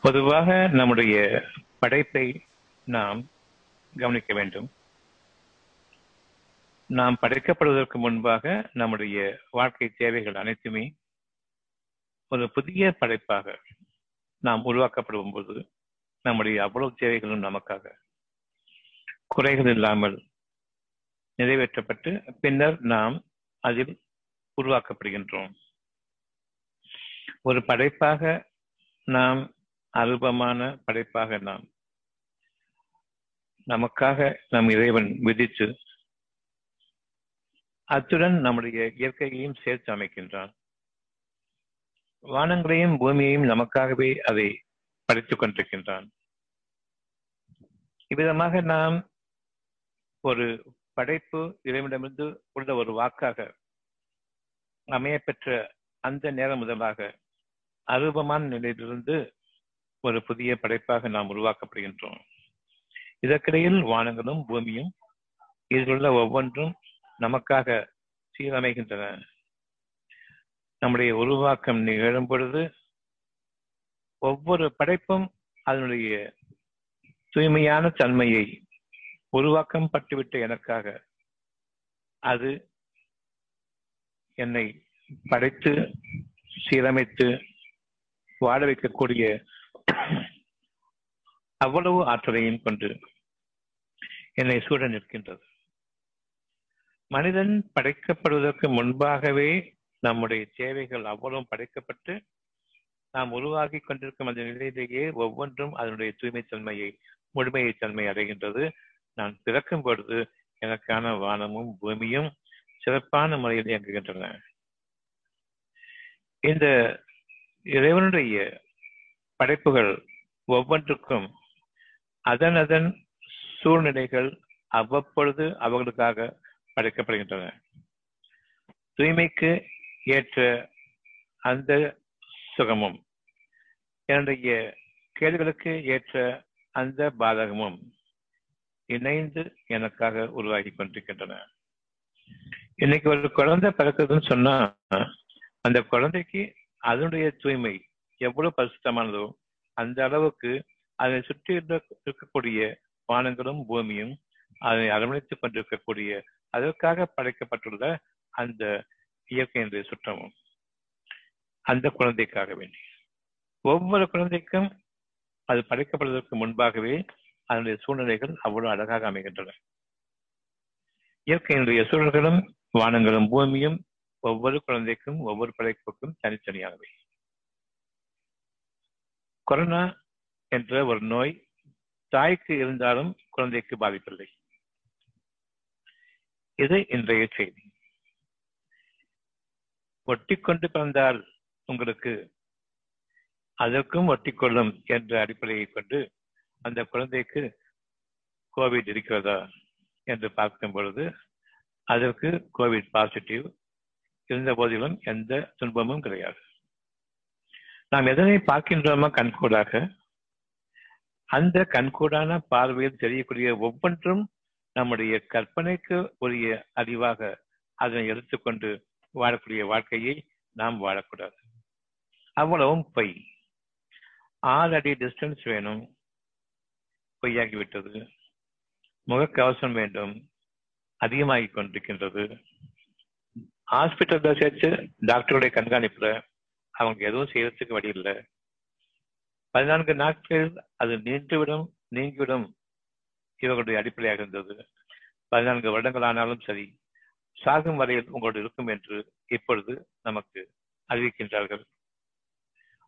பொதுவாக நம்முடைய படைப்பை நாம் கவனிக்க வேண்டும். நாம் படைக்கப்படுவதற்கு முன்பாக நம்முடைய வாழ்க்கை தேவைகள் அனைத்துமே ஒரு புதிய படைப்பாக நாம் உருவாக்கப்படும் போது நம்முடைய அவ்வளவு தேவைகளும் நமக்காக குறைகள் இல்லாமல் நிறைவேற்றப்பட்டு பின்னர் நாம் அதில் உருவாக்கப்படுகின்றோம். ஒரு படைப்பாக நாம் அல்பமான படைப்பாக நாம். நமக்காக நம் இறைவன் விதித்து அத்துடன் நம்முடைய இயற்கையையும் சேர்த்து அமைக்கின்றான். வானங்களையும் பூமியையும் நமக்காகவே அதை படைத்துக் கொண்டிருக்கின்றான். இவ்விதமாக நாம் ஒரு படைப்பு இறைவனிடமிருந்து உள்ள ஒரு வாக்காக அமையப்பெற்ற அந்த நேரம் முதலாக அருபமான நிலையிலிருந்து ஒரு புதிய படைப்பாக நாம் உருவாக்கப்படுகின்றோம். இதற்கிடையில் வானங்களும் பூமியும் இதிலுள்ள ஒவ்வொன்றும் நமக்காக சீரமைகின்றன. நம்முடைய உருவாக்கம் நிகழும் பொழுது ஒவ்வொரு படைப்பும் அதனுடைய தூய்மையான தன்மையை உருவாக்கம் பட்டுவிட்ட எனக்காக அது என்னை படைத்து சீரமைத்து வாழ வைக்கக்கூடிய அவ்வளவு ஆற்றலையும் கொண்டு என்னை சூழ நிற்கின்றது. மனிதன் படைக்கப்படுவதற்கு முன்பாகவே நம்முடைய தேவைகள் அவ்வளவும் படைக்கப்பட்டு நாம் உருவாகி கொண்டிருக்கும் அந்த நிலையிலேயே ஒவ்வொன்றும் அதனுடைய தூய்மை தன்மையை முழுமையை தன்மை அடைகின்றது. நான் பிறக்கும் பொழுது எனக்கான வானமும் பூமியும் சிறப்பான முறையில் இயங்குகின்றன. இந்த இறைவனுடைய படைப்புகள் ஒவ்வொன்றுக்கும் அதன் அதன் சூழ்நிலைகள் அவ்வப்பொழுது அவர்களுக்காக படைக்கப்படுகின்றன. தூய்மைக்கு ஏற்ற அந்த சுகமும் என்னுடைய கேள்விகளுக்கு ஏற்ற அந்த பாதகமும் இணைந்து எனக்காக உருவாகி கொண்டிருக்கின்றன. இன்னைக்கு ஒரு குழந்தை பிறக்குதுன்னு சொன்னா அந்த குழந்தைக்கு அதனுடைய தூய்மை எவ்வளவு பரிசுத்தமானதோ அந்த அளவுக்கு அதை சுற்றி இருக்கக்கூடிய வானங்களும் பூமியும் அதை அரவணைத்துக் கொண்டிருக்கக்கூடிய அதற்காக படைக்கப்பட்டுள்ள அந்த இயற்கையினுடைய சுற்றமும் அந்த குழந்தைக்காக வேண்டி. ஒவ்வொரு குழந்தைக்கும் அது படைக்கப்படுவதற்கு முன்பாகவே அதனுடைய சூழ்நிலைகள் அவ்வளவு அழகாக அமைகின்றன. இயற்கையினுடைய சூழல்களும் வானங்களும் பூமியும் ஒவ்வொரு குழந்தைக்கும் ஒவ்வொரு படைப்புக்கும் தனித்தனியாகவே கொரோனா என்ற ஒரு நோய் தாய்க்கு இருந்தாலும் குழந்தைக்கு பாதிப்பில்லை. இது இன்றைய செய்தி. ஒட்டிக்கொண்டு பிறந்தால் உங்களுக்கு அதற்கும் ஒட்டிக்கொள்ளும் என்ற அடிப்படையை கொண்டு அந்த குழந்தைக்கு கோவிட் இருக்கிறதா என்று பார்க்கும் பொழுது அதற்கு கோவிட் பாசிட்டிவ் இருந்த போதிலும் எந்த துன்பமும் கிடையாது. நாம் எதனை பார்க்கின்றோமோ கண்கூடாக அந்த கண்கூடான பார்வையில் தெரியக்கூடிய ஒவ்வொன்றும் நம்முடைய கற்பனைக்கு உரிய அறிவாக அதனை எடுத்துக்கொண்டு வாழக்கூடிய வாழ்க்கையை நாம் வாழக்கூடாது. அவ்வளவும் பொய். ஆறு அடி டிஸ்டன்ஸ் வேணும். பொய்யாகிவிட்டது. முகக்கவசம் வேண்டும். அதிகமாகி கொண்டிருக்கின்றது. ஹாஸ்பிட்டல்ல சேர்த்து டாக்டருடைய கண்காணிப்புல அவங்க எதுவும் செய்யறதுக்கு வழி இல்லை. பதினான்கு நாட்கள் அது நின்றுவிடும் நீங்கிவிடும் இவர்களுடைய அடிப்படையாக இருந்தது. பதினான்கு வருடங்கள் ஆனாலும் சரி சாகும் வரையில் உங்களோடு இருக்கும் என்று இப்பொழுது நமக்கு அறிவிக்கின்றார்கள்.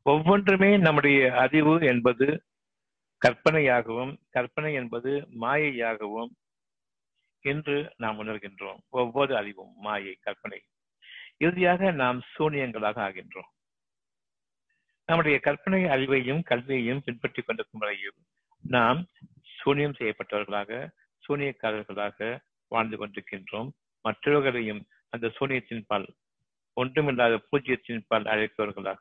ஒவ்வொன்றுமே நம்முடைய அறிவு என்பது கற்பனையாகவும் கற்பனை என்பது மாயையாகவும் என்று நாம் உணர்கின்றோம். ஒவ்வொரு அறிவும் மாயை கற்பனை. இறுதியாக நாம் சூனியங்களாக ஆகின்றோம். நம்முடைய கற்பனை அறிவையும் கல்வியையும் பின்பற்றி கொண்டிருக்கும் வரையும் நாம் சூனியம் செய்யப்பட்டவர்களாக சூனியக்காரர்களாக வாழ்ந்து கொண்டிருக்கின்றோம். மற்றவர்களையும் அந்த சூனியத்தின் பால் ஒன்றுமில்லாத பூஜ்ஜியத்தின் பால் அழைப்பவர்களாக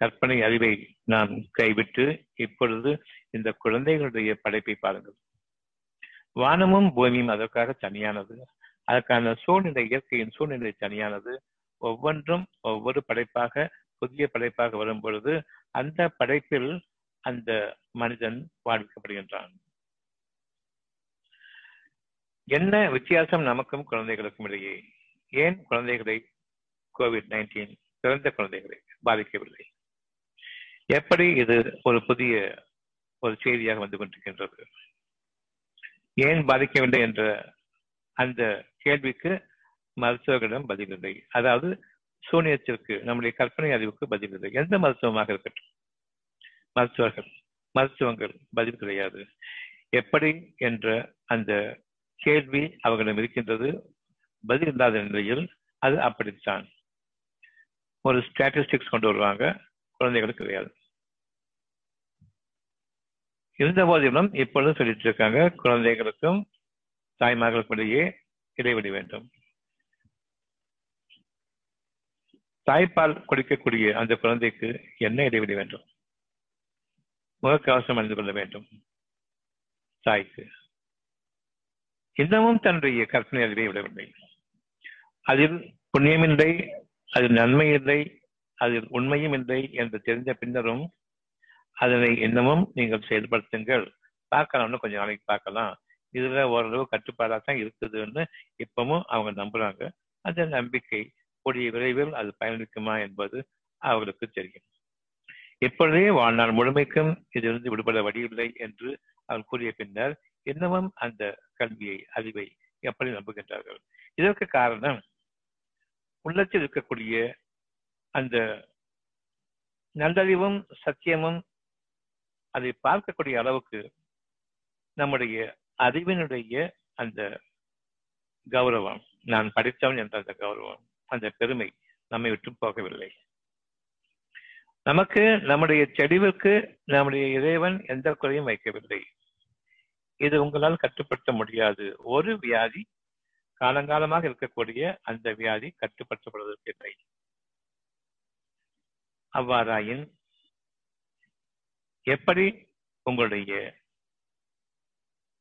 கற்பனை அறிவை நாம் கைவிட்டு இப்பொழுது இந்த குழந்தைகளுடைய படைப்பை பாருங்கள். வானமும் பூமியும் அதற்காக தனியானது. அதற்கான சூழ்நிலை இயற்கையின் சூழ்நிலை தனியானது. ஒவ்வொன்றும் ஒவ்வொரு படைப்பாக புதிய படைப்பாக வரும் பொழுது அந்த படைப்பில் அந்த மனிதன் வாழ்விக்கப்படுகின்றான். என்ன வித்தியாசம் நமக்கும் குழந்தைகளுக்கும் இடையே? ஏன் குழந்தைகளை கோவிட் நைன்டீன் பிறந்த குழந்தைகளை பாதிக்கவில்லை? எப்படி இது ஒரு புதிய ஒரு செய்தியாக வந்து கொண்டிருக்கின்றது? ஏன் பாதிக்கவில்லை என்ற அந்த கேள்விக்கு மருத்துவர்களிடம் பதிலில்லை அதாவது சூனியத்திற்கு நம்முடைய கற்பனை அறிவுக்கு பதில் இல்லை. எந்த மருத்துவமாக இருக்கட்டும். மருத்துவர்கள் மருத்துவங்கள் பதில் கிடையாது. எப்படி என்ற அந்த கேள்வி அவர்களிடம் இருக்கின்றது. பதில் இல்லாத நிலையில் அது அப்படித்தான். ஒரு ஸ்டாட்டிஸ்டிக்ஸ் கொண்டு வருவாங்க. குழந்தைகளுக்கு கிடையாது. இருந்த போதிலும் இப்பொழுது சொல்லிட்டு இருக்காங்க. குழந்தைகளுக்கும் தாய்மார்களுக்கும் இடையே இடைவெளி வேண்டும். தாய்ப்பால் கொடுக்கக்கூடிய அந்த குழந்தைக்கு என்ன இடைவெளி வேண்டும்? முகக்கவசம் அணிந்து கொள்ள வேண்டும். தாய்க்கு. இன்னமும் தன்னுடைய கற்பனை அறிவை விடவில்லை. அதில் புண்ணியமில்லை அதில் நன்மை இல்லை அதில் உண்மையும் இல்லை என்று தெரிந்த பின்னரும் அதனை இன்னமும் நீங்கள் செயல்படுத்துங்கள். பார்க்கலாம்னு கொஞ்சம் நாளைக்கு பார்க்கலாம். இதுல ஓரளவு கட்டுப்பாடாக தான் இருக்குதுன்னு இப்பவும் அவங்க நம்புறாங்க. அந்த நம்பிக்கை கூடிய விரைவில் அது பயனளிக்குமா என்பது அவர்களுக்கு தெரியும். இப்பொழுதே வாழ்நாள் முழுமைக்கும் இதிலிருந்து விடுபட வழியில்லை என்று அவர் கூறிய பின்னர் இன்னமும் அந்த கல்வியை அறிவை எப்படி நம்புகின்றார்கள்? இதற்கு காரணம் உள்ளத்தில் இருக்கக்கூடிய அந்த நல்லறிவும் சத்தியமும் அதை பார்க்கக்கூடிய அளவுக்கு நம்முடைய அறிவினுடைய அந்த கௌரவம் நான் படித்தவன் என்ற அந்த கௌரவம் அந்த பெருமை நம்மை விட்டு போகவில்லை. நமக்கு நம்முடைய செடிவுக்கு நம்முடைய இறைவன் எந்த குறையும் வைக்கவில்லை. இது உங்களால் கட்டுப்படுத்த முடியாது. ஒரு வியாதி காலங்காலமாக இருக்கக்கூடிய அந்த வியாதி கட்டுப்படுத்தப்படுவதற்கில்லை அவ்வாறாயின் எப்படி உங்களுடைய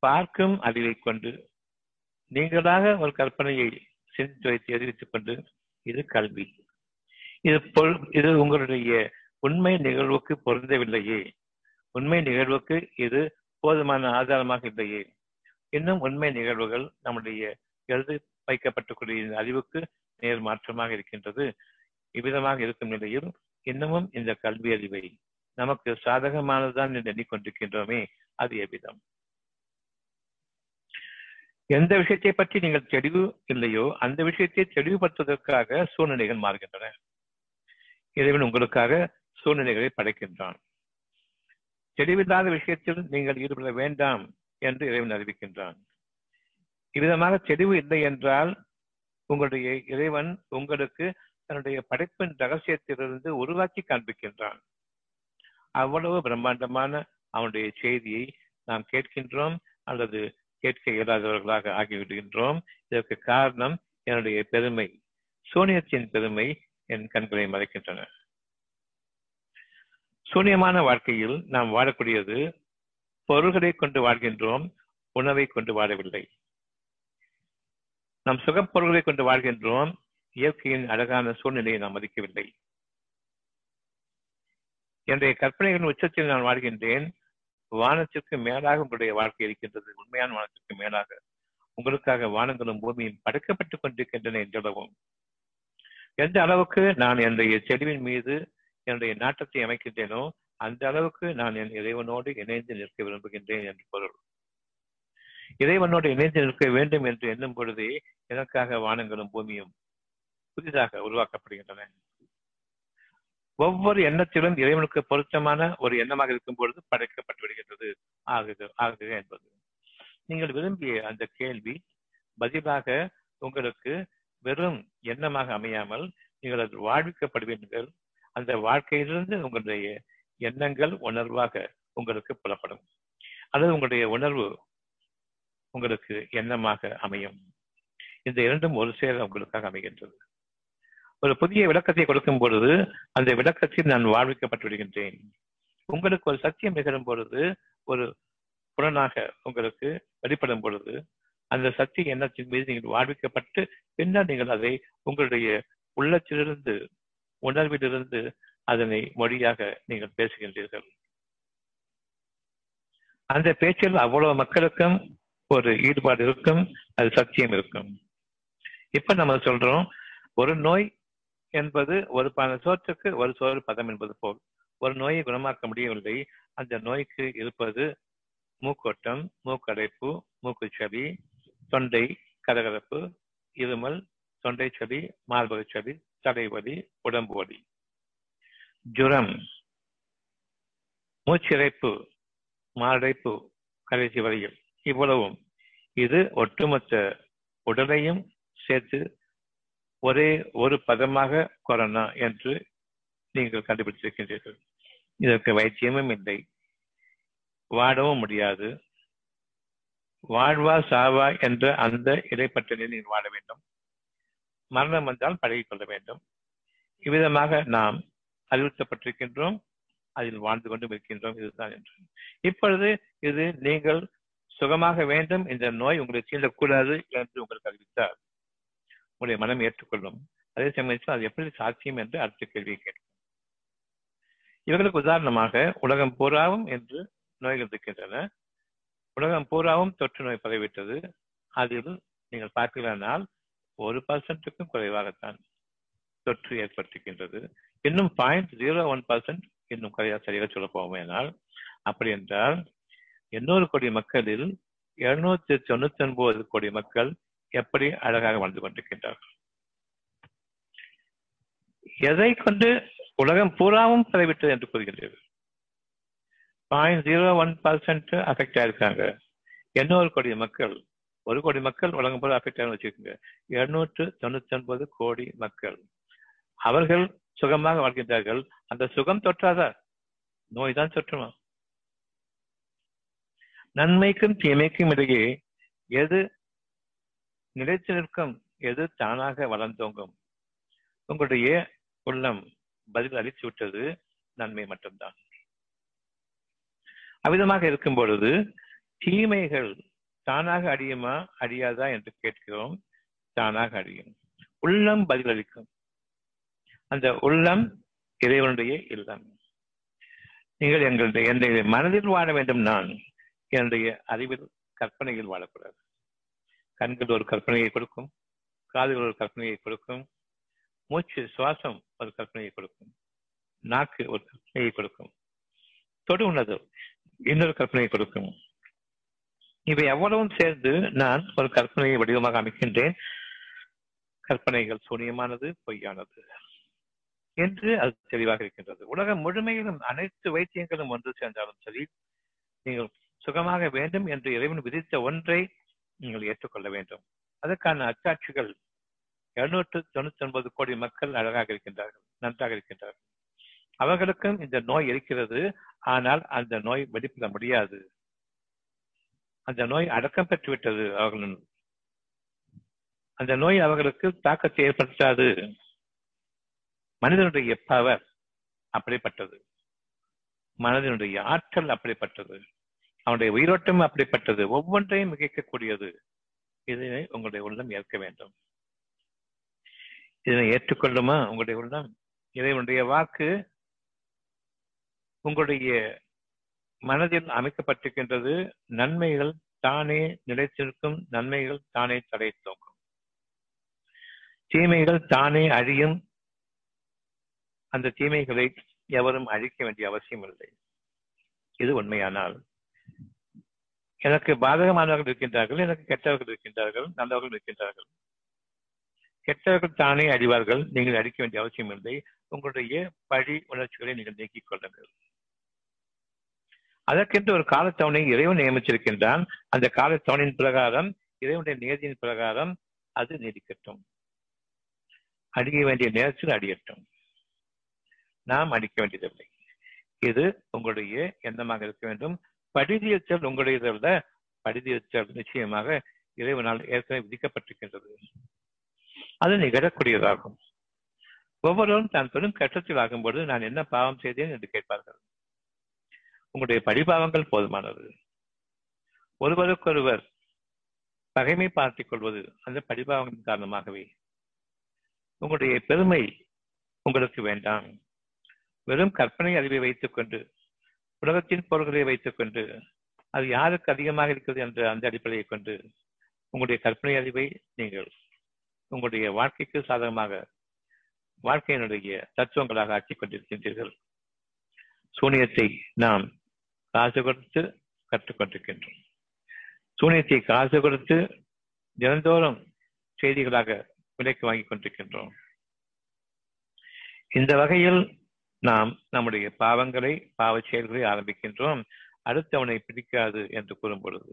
பார்க்கும் அறிவை கொண்டு நீங்களாக ஒரு கற்பனையை சிந்தித்து வைத்து எதிர்த்துக் கொண்டு இது கல்வி. இது பொருள் இது உங்களுடைய உண்மை நிகழ்வுக்கு பொருந்தவில்லையே. உண்மை நிகழ்வுக்கு இது போதுமான ஆதாரமாக இல்லையே. இன்னும் உண்மை நிகழ்வுகள் நம்முடைய எழுதி வைக்கப்பட்டுக்கூடிய அறிவுக்கு நேர் மாற்றமாக இருக்கின்றது. இவ்விதமாக இருக்கும் நிலையில் இன்னமும் இந்த கல்வி அறிவை நமக்கு சாதகமானதுதான் என்று எண்ணிக்கொண்டிருக்கின்றோமே அது எவ்விதம்? எந்த விஷயத்தை பற்றி நீங்கள் தெளிவு இல்லையோ அந்த விஷயத்தை தெளிவுபடுத்துவதற்காக சூழ்நிலைகள் மாறுகின்றன. இறைவன் உங்களுக்காக சூழ்நிலைகளை படைக்கின்றான். தெளிவில்லாத விஷயத்தில் நீங்கள் ஈடுபட வேண்டாம் என்று இறைவன் அறிவிக்கின்றான். இவ்விதமாக தெளிவு இல்லை என்றால் உங்களுடைய இறைவன் உங்களுக்கு தன்னுடைய படைப்பின் ரகசியத்திலிருந்து உருவாக்கி காண்பிக்கின்றான். அவ்வளவு பிரம்மாண்டமான அவனுடைய செய்தியை நாம் கேட்கின்றோம் அல்லது கேட்க இயலாதவர்களாக ஆகிவிடுகின்றோம். இதற்கு காரணம் என்னுடைய பெருமை. சூனியத்தின் பெருமை என் கண்களை மறைக்கின்றன. சூனியமான வாழ்க்கையில் நாம் வாழக்கூடியது பொருள்களை கொண்டு வாழ்கின்றோம் உணவை கொண்டு வாழவில்லை. நம் சுகப்பொருள்களை கொண்டு வாழ்கின்றோம் இயற்கையின் அழகான சூழ்நிலையை நாம் மதிக்கவில்லை. என்னுடைய கற்பனைகளின் உச்சத்தில் நான் வாழ்கின்றேன் வானத்திற்கு மேலாக உங்களுடைய வாழ்க்கை இருக்கின்றது உண்மையான வானத்திற்கு மேலாக. உங்களுக்காக வானங்களும் பூமியும் படைக்கப்பட்டுக் கொண்டிருக்கின்றன என்றளவும். எந்த அளவுக்கு நான் என்னுடைய செடிவின் மீது என்னுடைய நாட்டத்தை அமைக்கின்றேனோ அந்த அளவுக்கு நான் என் இறைவனோடு இணைந்து நிற்க விரும்புகின்றேன் என்று பொருள். இறைவனோடு இணைந்து நிற்க வேண்டும் என்று எண்ணும் பொழுதே எனக்காக வானங்களும் பூமியும் புதிதாக உருவாக்கப்படுகின்றன. ஒவ்வொரு எண்ணத்திலும் இறைவனுக்கு பொருத்தமான ஒரு எண்ணமாக இருக்கும் பொழுது படைக்கப்பட்டு விடுகின்றது. ஆகுது ஆகுது என்பது. நீங்கள் விரும்பிய அந்த கேள்வி பதிலாக உங்களுக்கு வெறும் எண்ணமாக அமையாமல் நீங்கள் அது வாழ்விக்கப்படுவீர்கள். அந்த வாழ்க்கையிலிருந்து உங்களுடைய எண்ணங்கள் உணர்வாக உங்களுக்கு புலப்படும். அல்லது உங்களுடைய உணர்வு உங்களுக்கு எண்ணமாக அமையும். இந்த இரண்டும் ஒரு சேர உங்களுக்காக அமைகின்றது. ஒரு புதிய விளக்கத்தை கொடுக்கும் பொழுது அந்த விளக்கத்தில் நான் வாழ்விக்கப்பட்டு விடுகின்றேன். உங்களுக்கு ஒரு சத்தியம் நிகழும் பொழுது ஒரு புலனாக உங்களுக்கு வெளிப்படும் பொழுது அந்த சத்திய எண்ணத்தின் மீது நீங்கள் வாழ்விக்கப்பட்டு பின்னர் நீங்கள் அதை உங்களுடைய உள்ளத்திலிருந்து உணர்விலிருந்து அதனை மொழியாக நீங்கள் பேசுகின்றீர்கள். அந்த பேச்சில் அவ்வளவு மக்களுக்கும் ஒரு ஈடுபாடு இருக்கும் அது சத்தியம் இருக்கும். இப்ப நம்ம சொல்றோம் ஒரு நோய் என்பது ஒரு பல சோற்றுக்கு ஒரு சோறு பதம் என்பது போல். ஒரு நோயை குணமாக்க முடியவில்லை. அந்த நோய்க்கு இருப்பது மூக்கோட்டம் மூக்கடைப்பு மூக்குச்சளி தொண்டை கதகதப்பு இருமல் தொண்டை சளி மார்பக சளி தலைவலி உடம்பு வலி. ஜுரம் மூச்சிறைப்பு மாரடைப்பு கடைசி வரையில். இவ்வளவும். இது ஒட்டுமொத்த உடலையும் சேர்த்து ஒரே ஒரு பதமாக கொரோனா என்று நீங்கள் கண்டுபிடித்திருக்கின்றீர்கள். இதற்கு வைத்தியமும் இல்லை. வாடவும் முடியாது. வாழ்வா சாவா என்ற அந்த இடைப்பட்டலில் நீங்கள் வாழ வேண்டும். மரணம் வந்தால் பழகிக் கொள்ள வேண்டும். இவ்விதமாக நாம் அறிவுறுத்தப்பட்டிருக்கின்றோம். அதில் வாழ்ந்து கொண்டும் இருக்கின்றோம். இதுதான் என்று. இப்பொழுது இது நீங்கள் சுகமாக வேண்டும் இந்த நோய் உங்களை சீண்டக்கூடாது என்று உங்களுக்கு அறிவித்தார் உங்களுடைய மனம் ஏற்றுக்கொள்ளும். அதே சமயத்தில் அது எப்படி சாத்தியம் என்று அடுத்த கேள்வியை கேட்கும் இவர்களுக்கு உதாரணமாக உலகம் பூராவும் என்று நோய்கள் இருக்கின்றன. உலகம் பூராவும் தொற்று நோய் பரவிவிட்டது. அதில் நீங்கள் பார்க்கலானால் ஒரு பர்சன்ட்டுக்கும் குறைவாகத்தான் தொற்று ஏற்படுத்துகின்றது. இன்னும் பாயிண்ட் ஜீரோ ஒன் பர்சன்ட் இன்னும் குறையாக சரியாக சொல்ல போவேனால் அப்படி என்றால் எண்ணூறு கோடி மக்களில் இருநூத்தி தொண்ணூத்தி ஒன்பது கோடி மக்கள் எப்படி அழகாக வாழ்ந்து கொண்டிருக்கின்றார்கள்? எதை கொண்டு உலகம் பூராவும் பரவிட்டது என்று கூறுகின்றீர்கள்? Point zero one percent affect ஆயிருக்காங்க. எண்ணூறு கோடி மக்கள் ஒரு கோடி மக்கள் உலகம் பூரா அஃபெக்ட் ஆகும் வச்சுக்கோங்க. இருநூற்று தொண்ணூத்தி ஒன்பது கோடி மக்கள். அவர்கள் சுகமாக வாழ்கின்றார்கள். அந்த சுகம் தொற்றாதா? நோய் தான் தொற்றுமா? நன்மைக்கும் தீமைக்கும் இடையே எது நிலைத்து நிற்கும் எது தானாக வளர்ந்தோங்கும். உங்களுடைய உள்ளம் பதில் அளித்து விட்டது நன்மை மட்டும்தான். அவ்விதமாக இருக்கும் பொழுது தீமைகள் தானாக அடியுமா அடியாதா என்று கேட்கிறோம். தானாக அடியும் உள்ளம் பதிலளிக்கும் அந்த உள்ளம் இறைவனுடைய இல்லம். நீங்கள் எங்களுடைய என்னுடைய மனதில் வாழ வேண்டும் நான். என்னுடைய அறிவில் கற்பனையில் வாழக்கூடாது. கண்கள் ஒரு கற்பனையை கொடுக்கும் காதுகள் ஒரு கற்பனையை கொடுக்கும் மூச்சு சுவாசம் ஒரு கற்பனையை கொடுக்கும் நாக்கு ஒரு கற்பனையை கொடுக்கும் தொடு உணர்வு இன்னொரு கற்பனையை கொடுக்கும். இவை எவ்வளவும் சேர்ந்து நான் ஒரு கற்பனையை வடிவமாக அமைக்கின்றேன். கற்பனைகள் சூனியமானது பொய்யானது என்று அது தெளிவாக இருக்கின்றது. உலகம் முழுமையிலும் அனைத்து வைத்தியங்களும் ஒன்று சேர்ந்தாலும் சரி நீங்கள் சுகமாக வேண்டும் என்று இறைவன் விதித்த ஒன்றை நீங்கள் ஏற்றுக்கொள்ள வேண்டும். அதற்கான அச்சாட்சிகள் எழுநூற்று தொண்ணூத்தி ஒன்பது கோடி மக்கள் அழகாக இருக்கின்றார்கள் நன்றாக இருக்கின்றார்கள். அவர்களுக்கும் இந்த நோய் இருக்கிறது ஆனால் அந்த நோய் வெளிப்பட முடியாது. அந்த நோய் அடக்கம் பெற்றுவிட்டது அவர்களின். அந்த நோய் அவர்களுக்கு தாக்கத்தை ஏற்படுத்தாது. மனிதனுடைய பவர் அப்படிப்பட்டது. மனதினுடைய ஆற்றல் அப்படிப்பட்டது. அவனுடைய உயிரோட்டம் அப்படிப்பட்டது ஒவ்வொன்றையும் மிகைக்கக்கூடியது. இதனை உங்களுடைய உள்ளம் ஏற்க வேண்டும். இதனை ஏற்றுக்கொள்ளுமா? உங்களுடைய உள்ளம்? இறைவனுடைய வாக்கு உங்களுடைய மனதில் அமைக்கப்பட்டிருக்கின்றது. நன்மைகள் தானே நிலைத்திருக்கும் நன்மைகள் தானே தடை தோங்கும் தீமைகள் தானே அழியும். அந்த தீமைகளை எவரும் அழிக்க வேண்டிய அவசியம் இல்லை இது உண்மையானால் எனக்கு பாதகமானவர்கள் இருக்கின்றார்கள் எனக்கு கெட்டவர்கள் இருக்கின்றார்கள் நல்லவர்கள் இருக்கின்றார்கள். கெட்டவர்கள் தானே அறிவார்கள் நீங்கள் அடிக்க வேண்டிய அவசியம் இல்லை. உங்களுடைய பழி உணர்ச்சிகளை நீங்கள் நீக்கிக் கொள்ளுங்கள். அதற்கென்று ஒரு காலத்தவணை இறைவன் நியமிச்சிருக்கின்றான் அந்த காலத்தவணையின் பிரகாரம் இறைவனுடைய நியதியின் பிரகாரம் அது நீடிக்கட்டும். அடிக்க வேண்டிய நேரத்தில் அடியட்டும். நாம் அடிக்க வேண்டியதில்லை. இது உங்களுடைய எண்ணமாக இருக்க வேண்டும். படிதியச்சல் உங்களுடையதை விட படிதியச்சல் நிச்சயமாக இறைவனால் ஏற்கனவே விதிக்கப்பட்டிருக்கின்றது. அது நிகழக்கூடியதாகும். ஒவ்வொருவரும் தான் பெரும் கஷ்டத்தில் ஆகும்போது நான் என்ன பாவம் செய்தேன் என்று கேட்பார்கள். உங்களுடைய படிபாவங்கள் போதுமானது. ஒருவருக்கொருவர் பகைமை பார்த்துக் கொள்வது அந்த படிபாவங்களின் காரணமாகவே. உங்களுடைய பெருமை உங்களுக்கு வேண்டாம். வெறும் கற்பனை அறிவை வைத்துக் கொண்டு உலகத்தின் பொருள்களை வைத்துக் கொண்டு அது யாருக்கு அதிகமாக இருக்கிறது என்ற அந்த அடிப்படையை கொண்டு உங்களுடைய கற்பனை அறிவை நீங்கள் உங்களுடைய வாழ்க்கைக்கு சாதகமாக வாழ்க்கையினுடைய தத்துவங்களாக ஆக்கிக் கொண்டிருக்கின்றீர்கள். சூனியத்தை நாம் காசு கொடுத்து கற்றுக்கொண்டிருக்கின்றோம் சூனியத்தை காசு கொடுத்து தினந்தோறும் செய்திகளாக விலைக்கு வாங்கிக் கொண்டிருக்கின்றோம். இந்த வகையில் நாம் நம்முடைய பாவங்களை பாவ செயல்களை ஆரம்பிக்கின்றோம். அடுத்தவனை பிடிக்காது என்று கூறும் பொழுது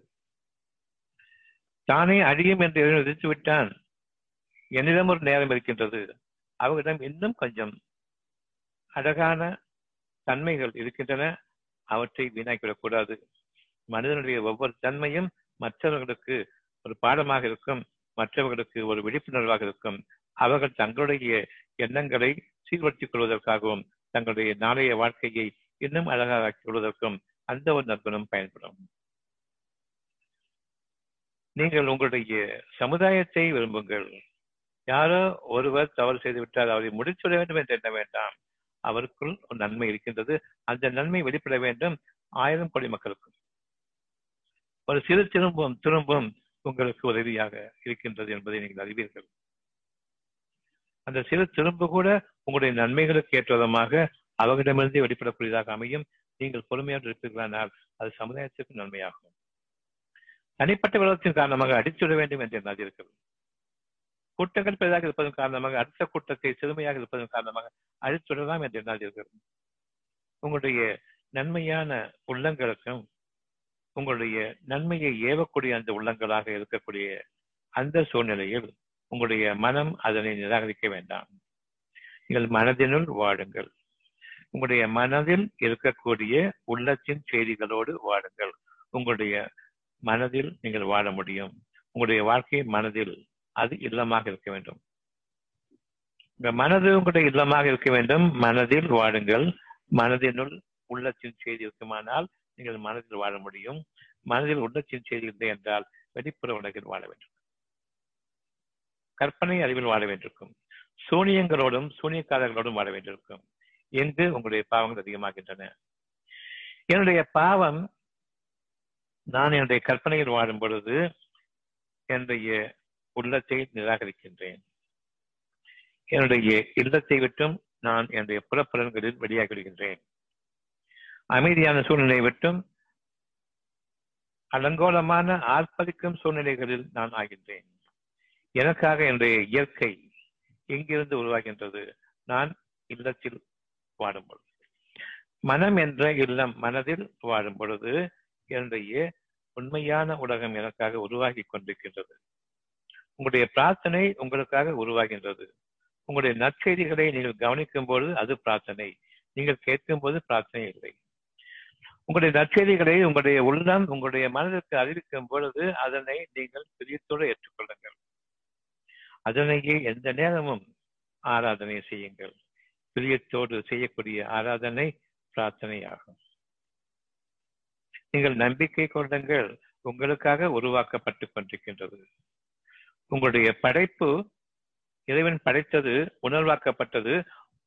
தானே அழியும் என்று எதிர்த்து விட்டான் என்னிடம் ஒரு நேரம் இருக்கின்றது. அவர்களிடம் இன்னும் கொஞ்சம் அழகான தன்மைகள் இருக்கின்றன. அவற்றை வீணாக்கிவிடக்கூடாது மனிதனுடைய ஒவ்வொரு தன்மையும் மற்றவர்களுக்கு ஒரு பாடமாக இருக்கும். மற்றவர்களுக்கு ஒரு விழிப்புணர்வாக இருக்கும். அவர்கள் தங்களுடைய எண்ணங்களை சீர்படுத்திக் கொள்வதற்காகவும் தங்களுடைய நாளைய வாழ்க்கையை இன்னும் அழகாக ஆக்கிக் கொள்வதற்கும் அந்த ஒரு நற்குணம் பயன்படும். நீங்கள் உங்களுடைய சமுதாயத்தை விரும்புங்கள். யாரோ ஒருவர் தவறு செய்து விட்டால் அவரை முடிச்சுவிட வேண்டும் என்று எண்ண வேண்டாம். அவருக்குள் ஒரு நன்மை இருக்கின்றது. அந்த நன்மை வெளிப்பட வேண்டும். ஆயிரம் கோடி மக்களுக்கும். ஒரு சிறு திரும்பும் திரும்பும் உங்களுக்கு உதவியாக இருக்கின்றது என்பதை நீங்கள் அறிவீர்கள். அந்த சிறு திரும்ப கூட உங்களுடைய நன்மைகளுக்கு ஏற்ற விதமாக அவர்களிடமிருந்து வெளிப்படக்கூடியதாக அமையும். நீங்கள் பொறுமையாக இருப்பீர்களானால் அது சமுதாயத்திற்கு நன்மையாகும். தனிப்பட்ட விரோதத்தின் காரணமாக அடித்துவிட வேண்டும் என்று எண்ணாதீர்கள் கூட்டங்கள் பெரிதாக இருப்பதன் காரணமாக அடுத்த கூட்டத்தை சிறுமையாக இருப்பதன் காரணமாக அழித்துவிடலாம் என்று எண்ணாதீர்கள் உங்களுடைய நன்மையான உள்ளங்களுக்கும் உங்களுடைய நன்மையை ஏவக்கூடிய அந்த உள்ளங்களாக இருக்கக்கூடிய அந்த சூழ்நிலையில் உங்களுடைய மனம் அதனை நிராகரிக்க வேண்டாம். நீங்கள் மனதினுள் வாழுங்கள். உங்களுடைய மனதில் இருக்கக்கூடிய உள்ளத்தின் செய்திகளோடு வாழுங்கள். உங்களுடைய மனதில் நீங்கள் வாழ முடியும். உங்களுடைய வாழ்க்கை மனதில் அது இல்லமாக இருக்க வேண்டும். உங்க மனது உங்களுடைய இல்லமாக இருக்க வேண்டும். மனதில் வாழுங்கள். மனதினுள் உள்ளத்தின் செய்தி இருக்குமானால் நீங்கள் மனதில் வாழ முடியும். மனதில் உள்ளத்தின் செய்தி இல்லை என்றால் வெளிப்புற உலகில் வாழ வேண்டும். கற்பனை அறிவில் வாழ வேண்டியிருக்கும். சூனியங்களோடும் சூனியக்காரர்களோடும் வாழ வேண்டியிருக்கும். என்று உங்களுடைய பாவங்கள் அதிகமாகின்றன. என்னுடைய பாவம் நான் என்னுடைய கற்பனையில் வாழும் பொழுது என்னுடைய உள்ளத்தை நிராகரிக்கின்றேன். என்னுடைய இல்லத்தை விட்டும் நான் என்னுடைய புறப்பலன்களில் வெளியாகி விடுகின்றேன். அமைதியான சூழ்நிலை விட்டும் அலங்கோலமான ஆர்ப்பரிக்கும் சூழ்நிலைகளில் நான் ஆகின்றேன். எனக்காக என்னுடைய இயற்கை எங்கிருந்து உருவாகின்றது? நான் இல்லத்தில் வாடும் பொழுது. மனம் என்ற இல்லம் மனதில் வாழும் பொழுது என்னுடைய உண்மையான உலகம் எனக்காக உருவாகி கொண்டிருக்கின்றது. உங்களுடைய பிரார்த்தனை உங்களுக்காக உருவாகின்றது. உங்களுடைய நற்செய்திகளை நீங்கள் கவனிக்கும் பொழுது அது பிரார்த்தனை. நீங்கள் கேட்கும் போது பிரார்த்தனை இல்லை. உங்களுடைய நற்செய்திகளை உங்களுடைய உள்ளம் உங்களுடைய மனதிற்கு அறிவிக்கும் பொழுது அதனை நீங்கள் பிரியத்தோடு ஏற்றுக்கொள்ளுங்கள். அதனையே எந்த நேரமும் ஆராதனை செய்யுங்கள். பிரியத்தோடு செய்யக்கூடிய ஆராதனை பிரார்த்தனை ஆகும் நீங்கள் நம்பிக்கை கொள்ளுங்கள். உங்களுக்காக உருவாக்கப்பட்டுக் கொண்டிருக்கின்றது. உங்களுடைய படைப்பு இறைவன் படைத்தது உணர்வாக்கப்பட்டது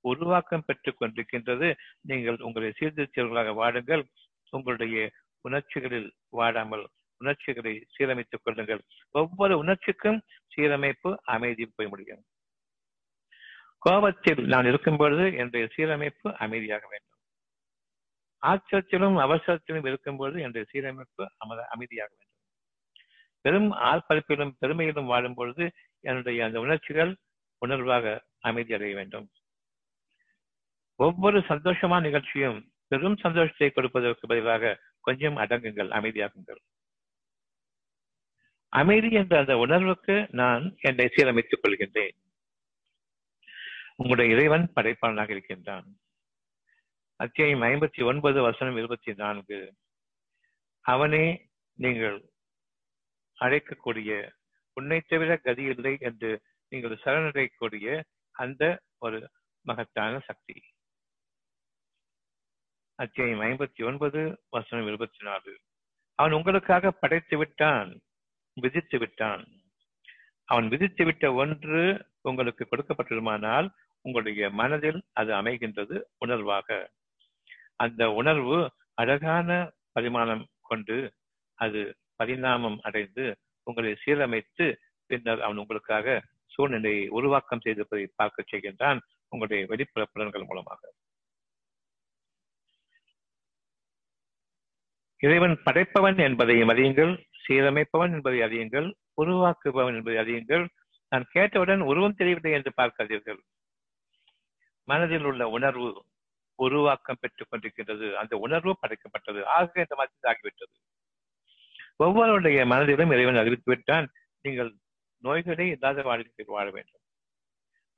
உருவாக்கம் பெற்றுக் கொண்டிருக்கின்றது. நீங்கள் உங்களை சீர்திருத்தியவர்களாக வாடுங்கள். உங்களுடைய உணர்ச்சிகளில் வாடாமல் உணர்ச்சிகளை சீரமைத்துக் கொள்ளுங்கள். ஒவ்வொரு உணர்ச்சிக்கும் சீரமைப்பு அமைதி போய் முடியும். கோபத்தில் நான் இருக்கும் பொழுது என்னுடைய சீரமைப்பு அமைதியாக வேண்டும். ஆச்சரியத்திலும் அவசரத்திலும் இருக்கும் பொழுது என்னுடைய சீரமைப்பு அமைதியாக வேண்டும். பெரும் ஆர்ப்பரிப்பிலும் பெருமையிலும் வாழும் பொழுது என்னுடைய அந்த உணர்ச்சிகள் உணர்வாக அமைதி அடைய வேண்டும். ஒவ்வொரு சந்தோஷமான நிகழ்ச்சியும் பெரும் சந்தோஷத்தை கொடுப்பதற்கு பதிலாக கொஞ்சம் அடங்குங்கள் அமைதியாகுங்கள். அமைதி என்ற அந்த உணர்வுக்கு நான் என்னை சீரமைத்துக் கொள்கின்றேன். உங்களுடைய இறைவன் படைப்பாளனாக இருக்கின்றான். அத்தியாயம் ஐம்பத்தி ஒன்பது வசனம் இருபத்தி நான்கு. அவனே நீங்கள் அழைக்கக்கூடிய உன்னை தவிர கதி இல்லை என்று நீங்கள் சரணடையக்கூடிய அந்த ஒரு மகத்தான சக்தி. அத்தியாயம் ஐம்பத்தி ஒன்பது வசனம் இருபத்தி நாலு அவன் உங்களுக்காக படைத்து விட்டான். விதித்து விட்டான் அவன் விதித்து விட்ட ஒன்று உங்களுக்கு கொடுக்கப்பட்டிருமானால் உங்களுடைய மனதில் அது அமைகின்றது உணர்வாக. அந்த உணர்வு அழகான பரிமாணம் கொண்டு அது பரிணாமம் அடைந்து உங்களை சீரமைத்து பின்னர் அவன் உங்களுக்காக சூழ்நிலையை உருவாக்கம் செய்திருப்பதை பார்க்க செய்கின்றான் உங்களுடைய வெளிப்புற புலன்கள் மூலமாக. இறைவன் படைப்பவன் என்பதையும் அறியுங்கள். சீரமைப்பவன் என்பதை அறியுங்கள் உருவாக்குபவன் என்பதை அறியுங்கள். நான் கேட்டவுடன் உருவம் தெரியவில்லை என்று பார்க்காதீர்கள். மனதில் உள்ள உணர்வு உருவாக்கம் பெற்றுக் கொண்டிருக்கின்றது. அந்த உணர்வு படைக்கப்பட்டது. ஆக இந்த மாதிரி ஆகிவிட்டது. ஒவ்வொருடைய மனதிலும் இறைவன் அறிவித்து விட்டான் நீங்கள் நோய்களே இல்லாத வாழ்க்கை வாழ வேண்டும்.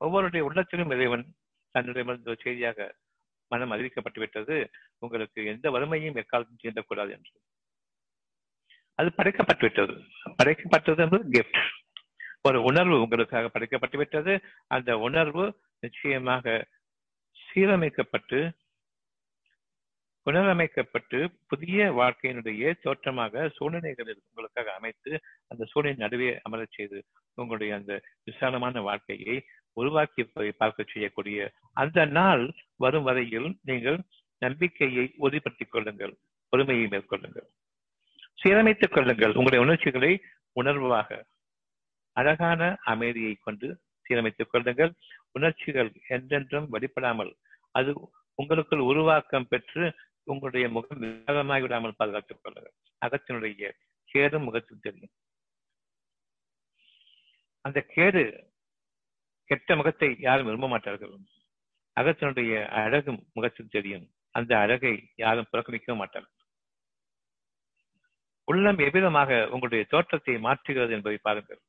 ஒவ்வொருடைய உள்ளத்திலும் இறைவன் தன்னுடைய செய்தியாக மனம் அறிவிக்கப்பட்டு விட்டது உங்களுக்கு எந்த வறுமையும் எக்காலத்தும் தீண்டக்கூடாது என்று. அது படைக்கப்பட்டு விட்டது படைக்கப்பட்டது என்பது கிஃப்ட் ஒரு உணர்வு உங்களுக்காக படைக்கப்பட்டு விட்டது அந்த உணர்வு நிச்சயமாக சீரமைக்கப்பட்டு புனரமைக்கப்பட்டு புதிய வாழ்க்கையினுடைய தோற்றமாக சூழ்நிலைகளில் உங்களுக்காக அமைத்து அந்த சூழ்நிலை நடுவே அமரச் செய்து உங்களுடைய அந்த விசாலமான வாழ்க்கையை உருவாக்கி பார்க்க செய்யக்கூடிய அந்த நாள் வரும் வரையில் நீங்கள் நம்பிக்கையை உறுதிப்படுத்திக் கொள்ளுங்கள். பொறுமையை மேற்கொள்ளுங்கள். சீரமைத்துக் கொள்ளுங்கள். உங்களுடைய உணர்ச்சிகளை உணர்வாக அழகான அமைதியை கொண்டு சீரமைத்துக் கொள்ளுங்கள். உணர்ச்சிகள் என்றென்றும் வெளிப்படாமல் அது உங்களுக்குள் உருவாக்கம் பெற்று உங்களுடைய முகம் விவாதமாகி விடாமல் பாதுகாத்துக் கொள்ளுங்கள். அகத்தினுடைய கேடு முகத்தில் தெரியும். அந்த கேடு கெட்ட முகத்தை யாரும் விரும்ப மாட்டார்கள். அகத்தினுடைய அழகும் முகத்தில் தெரியும். அந்த அழகை யாரும் புறக்கணிக்க மாட்டார்கள். உள்ளம் எவ்விதமாக உங்களுடைய தோற்றத்தை மாற்றுகிறது என்பதை பாருங்கள்.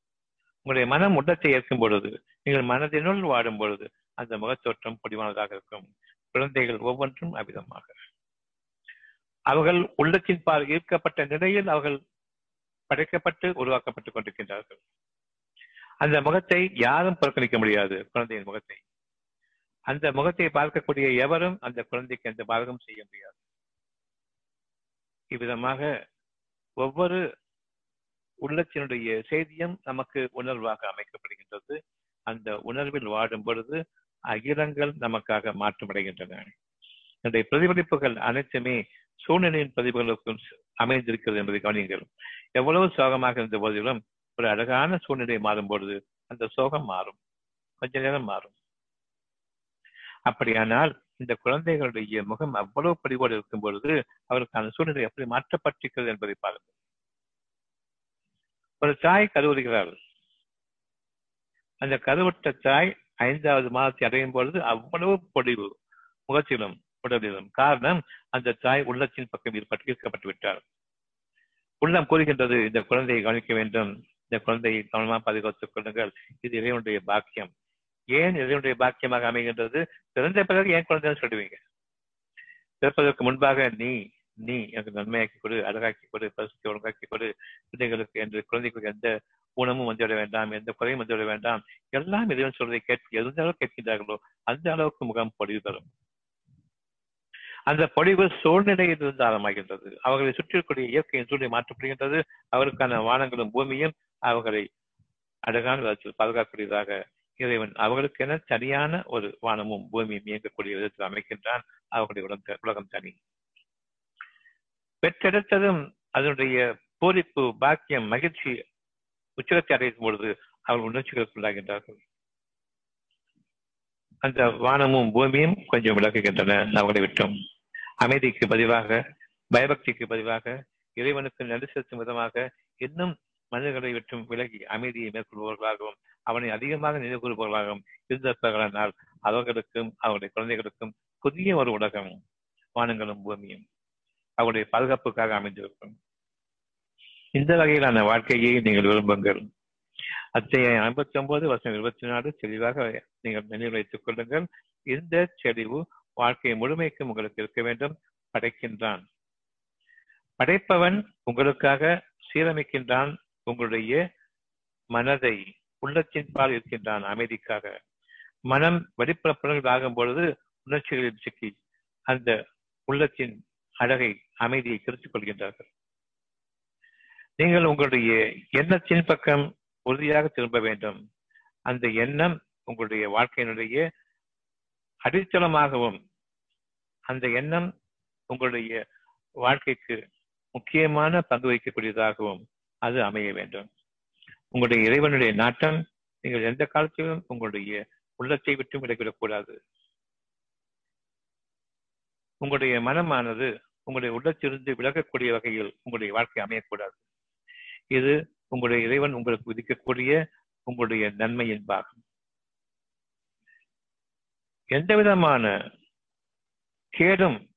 உங்களுடைய மனம் உள்ளத்தை ஏற்கும் பொழுது நீங்கள் மனதினுள் வாடும் பொழுது அந்த முகத்தோற்றம் பொடிவானதாக இருக்கும். குழந்தைகள் ஒவ்வொன்றும் அவ்விதமாக. அவர்கள் உள்ளத்தின் பால் ஈர்க்கப்பட்ட நிலையில் அவர்கள் படைக்கப்பட்டு உருவாக்கப்பட்டுக் கொண்டிருக்கின்றார்கள். அந்த முகத்தை யாரும் புறக்கணிக்க முடியாது குழந்தையின் முகத்தை. அந்த முகத்தை பார்க்கக்கூடிய எவரும் அந்த குழந்தைக்கு எந்த பாதகம் செய்ய முடியாது. இவ்விதமாக ஒவ்வொரு உள்ளத்தினுடைய செய்தியும் நமக்கு உணர்வாக அமைக்கப்படுகின்றது. அந்த உணர்வில் வாடும் பொழுது அகிலங்கள் நமக்காக மாற்றமடைகின்றன. என்னுடைய பிரதிபலிப்புகள் அனைத்துமே சூழ்நிலையின் பிரதிபலிப்புக்கும் அமைந்திருக்கிறது என்பதை கவனியுங்கள். எவ்வளவு சோகமாக இருந்த போதிலும் ஒரு அழகான சூழ்நிலை மாறும் பொழுது அந்த சோகம் மாறும். கொஞ்ச நேரம் மாறும். அப்படியானால் இந்த குழந்தைகளுடைய முகம் அவ்வளவு படிவோடு இருக்கும் பொழுது அவருக்கான சூழ்நிலை எப்படி மாற்றப்பட்டிருக்கிறது என்பதை பாருங்கள். ஒரு தாய் கருவுறுகிறார் அந்த கருவுற்ற தாய் ஐந்தாவது மாதத்தை அடையும் பொழுது அவ்வளவு பொடிவு முகத்திலும் உடலிலும். காரணம் அந்த தாய் உள்ளத்தின் பக்கம் ஈர்ப்பட்டு ஈர்க்கப்பட்டு விட்டார் உள்ளம் கூறுகின்றது இந்த குழந்தையை கவனிக்க வேண்டும். இந்த குழந்தையை கவனமாக பாதுகாத்துக் கொள்ளுங்கள். இது இறைவனுடைய பாக்கியம். ஏன் இறைவனுடைய பாக்கியமாக அமைகின்றது? பிறந்த பிறகு ஏன் குழந்தைன்னு சொல்லுவீங்க. பிறப்பதற்கு முன்பாக நீ நீ எனக்கு நன்மையாக்கி கொடு அழகாக்கி கொடு பரிசுத்தி ஒழுங்காக்கி கொடு. குழந்தைகளுக்கு என்று குழந்தைகளுக்கு எந்த ஊனமும் வந்துவிட வேண்டாம் எந்த குறையும் வந்துவிட வேண்டாம். எல்லாம் இறைவன் சொல்வதை கேட்க எந்த அளவுக்கு கேட்கின்றார்களோ அந்த அளவுக்கு முகம் பொடிவு தரும். அந்த பொழிவு சூழ்நிலையில் இருந்து ஆரம்பமாகின்றது. அவர்களை சுற்றிக்கூடிய இயற்கையின் சூழ்நிலை மாற்றப்படுகின்றது. அவருக்கான வானங்களும் பூமியும் அவர்களை அழகான விதத்தில் பாதுகாக்கக்கூடியதாக இறைவன் அவர்களுக்கென தனியான ஒரு வானமும் பூமியும் இயங்கக்கூடிய விதத்தில் அமைக்கின்றான். அவர்களுடைய உலகம் உலகம் தனி. பெற்றெடுத்ததும் அதனுடைய பூரிப்பு பாக்கியம் மகிழ்ச்சி உச்சகத்தை அடையும் பொழுது அவர்கள் உணர்ச்சிகளுக்குள்ளாகின்றார்கள் அந்த வானமும் பூமியும் கொஞ்சம் விளக்குகின்றன. அவர்களை விட்டோம். அமைதிக்கு பதிவாக பயபக்திக்கு பதிவாக இறைவனுக்கு நன்றி செலுத்தும் விதமாக இன்னும் மனிதர்களை வெற்றும் விலகி அமைதியை மேற்கொள்பவர்களாகவும் அவனை அதிகமாக நினைவு கூறுபவர்களாகவும் இருந்திருப்பார்களானால் அவர்களுக்கும் அவருடைய குழந்தைகளுக்கும் புதிய ஒரு உலகம் வானங்களும் பூமியும் அவருடைய பாதுகாப்புக்காக அமைந்திருக்கும். இந்த வகையிலான வாழ்க்கையை நீங்கள் விரும்புங்கள். அத்தைய ஐம்பத்தி ஒன்பது வருஷம் இருபத்தி நாலு தெளிவாக நீங்கள் நினைவு வைத்துக் கொள்ளுங்கள். இந்த தெளிவு வாழ்க்கையை முழுமைக்கும் உங்களுக்கு இருக்க வேண்டும் படைக்கின்றான். படைப்பவன் உங்களுக்காக சீரமைக்கின்றான் உங்களுடைய மனதை உள்ளத்தின் பால் இருக்கின்றான் அமைதிக்காக. மனம் வெளிப்புறப்புறங்கள் ஆகும் பொழுது உணர்ச்சிகளில் சிக்கி அந்த உள்ளத்தின் அழகை அமைதியை கருத்துக் கொள்கின்றார்கள். நீங்கள் உங்களுடைய எண்ணத்தின் பக்கம் உறுதியாக திரும்ப வேண்டும். அந்த எண்ணம் உங்களுடைய வாழ்க்கையினுடைய அடித்தளமாகவும் அந்த எண்ணம் உங்களுடைய வாழ்க்கைக்கு முக்கியமான பங்கு வகிக்கக்கூடியதாகவும் அது அமைய வேண்டும். உங்களுடைய இறைவனுடைய நாட்டம் நீங்கள் எந்த காலத்திலும் உங்களுடைய உள்ளத்தை விட்டு விலகிவிடக்கூடாது. உங்களுடைய மனமானது உங்களுடைய உள்ளத்திலிருந்து விலகக்கூடிய வகையில் உங்களுடைய வாழ்க்கை அமையக்கூடாது. இது உங்களுடைய இறைவன் உங்களுக்கு விதிக்கக்கூடிய உங்களுடைய நன்மையின் பாகம். எந்த விதமான கேடும்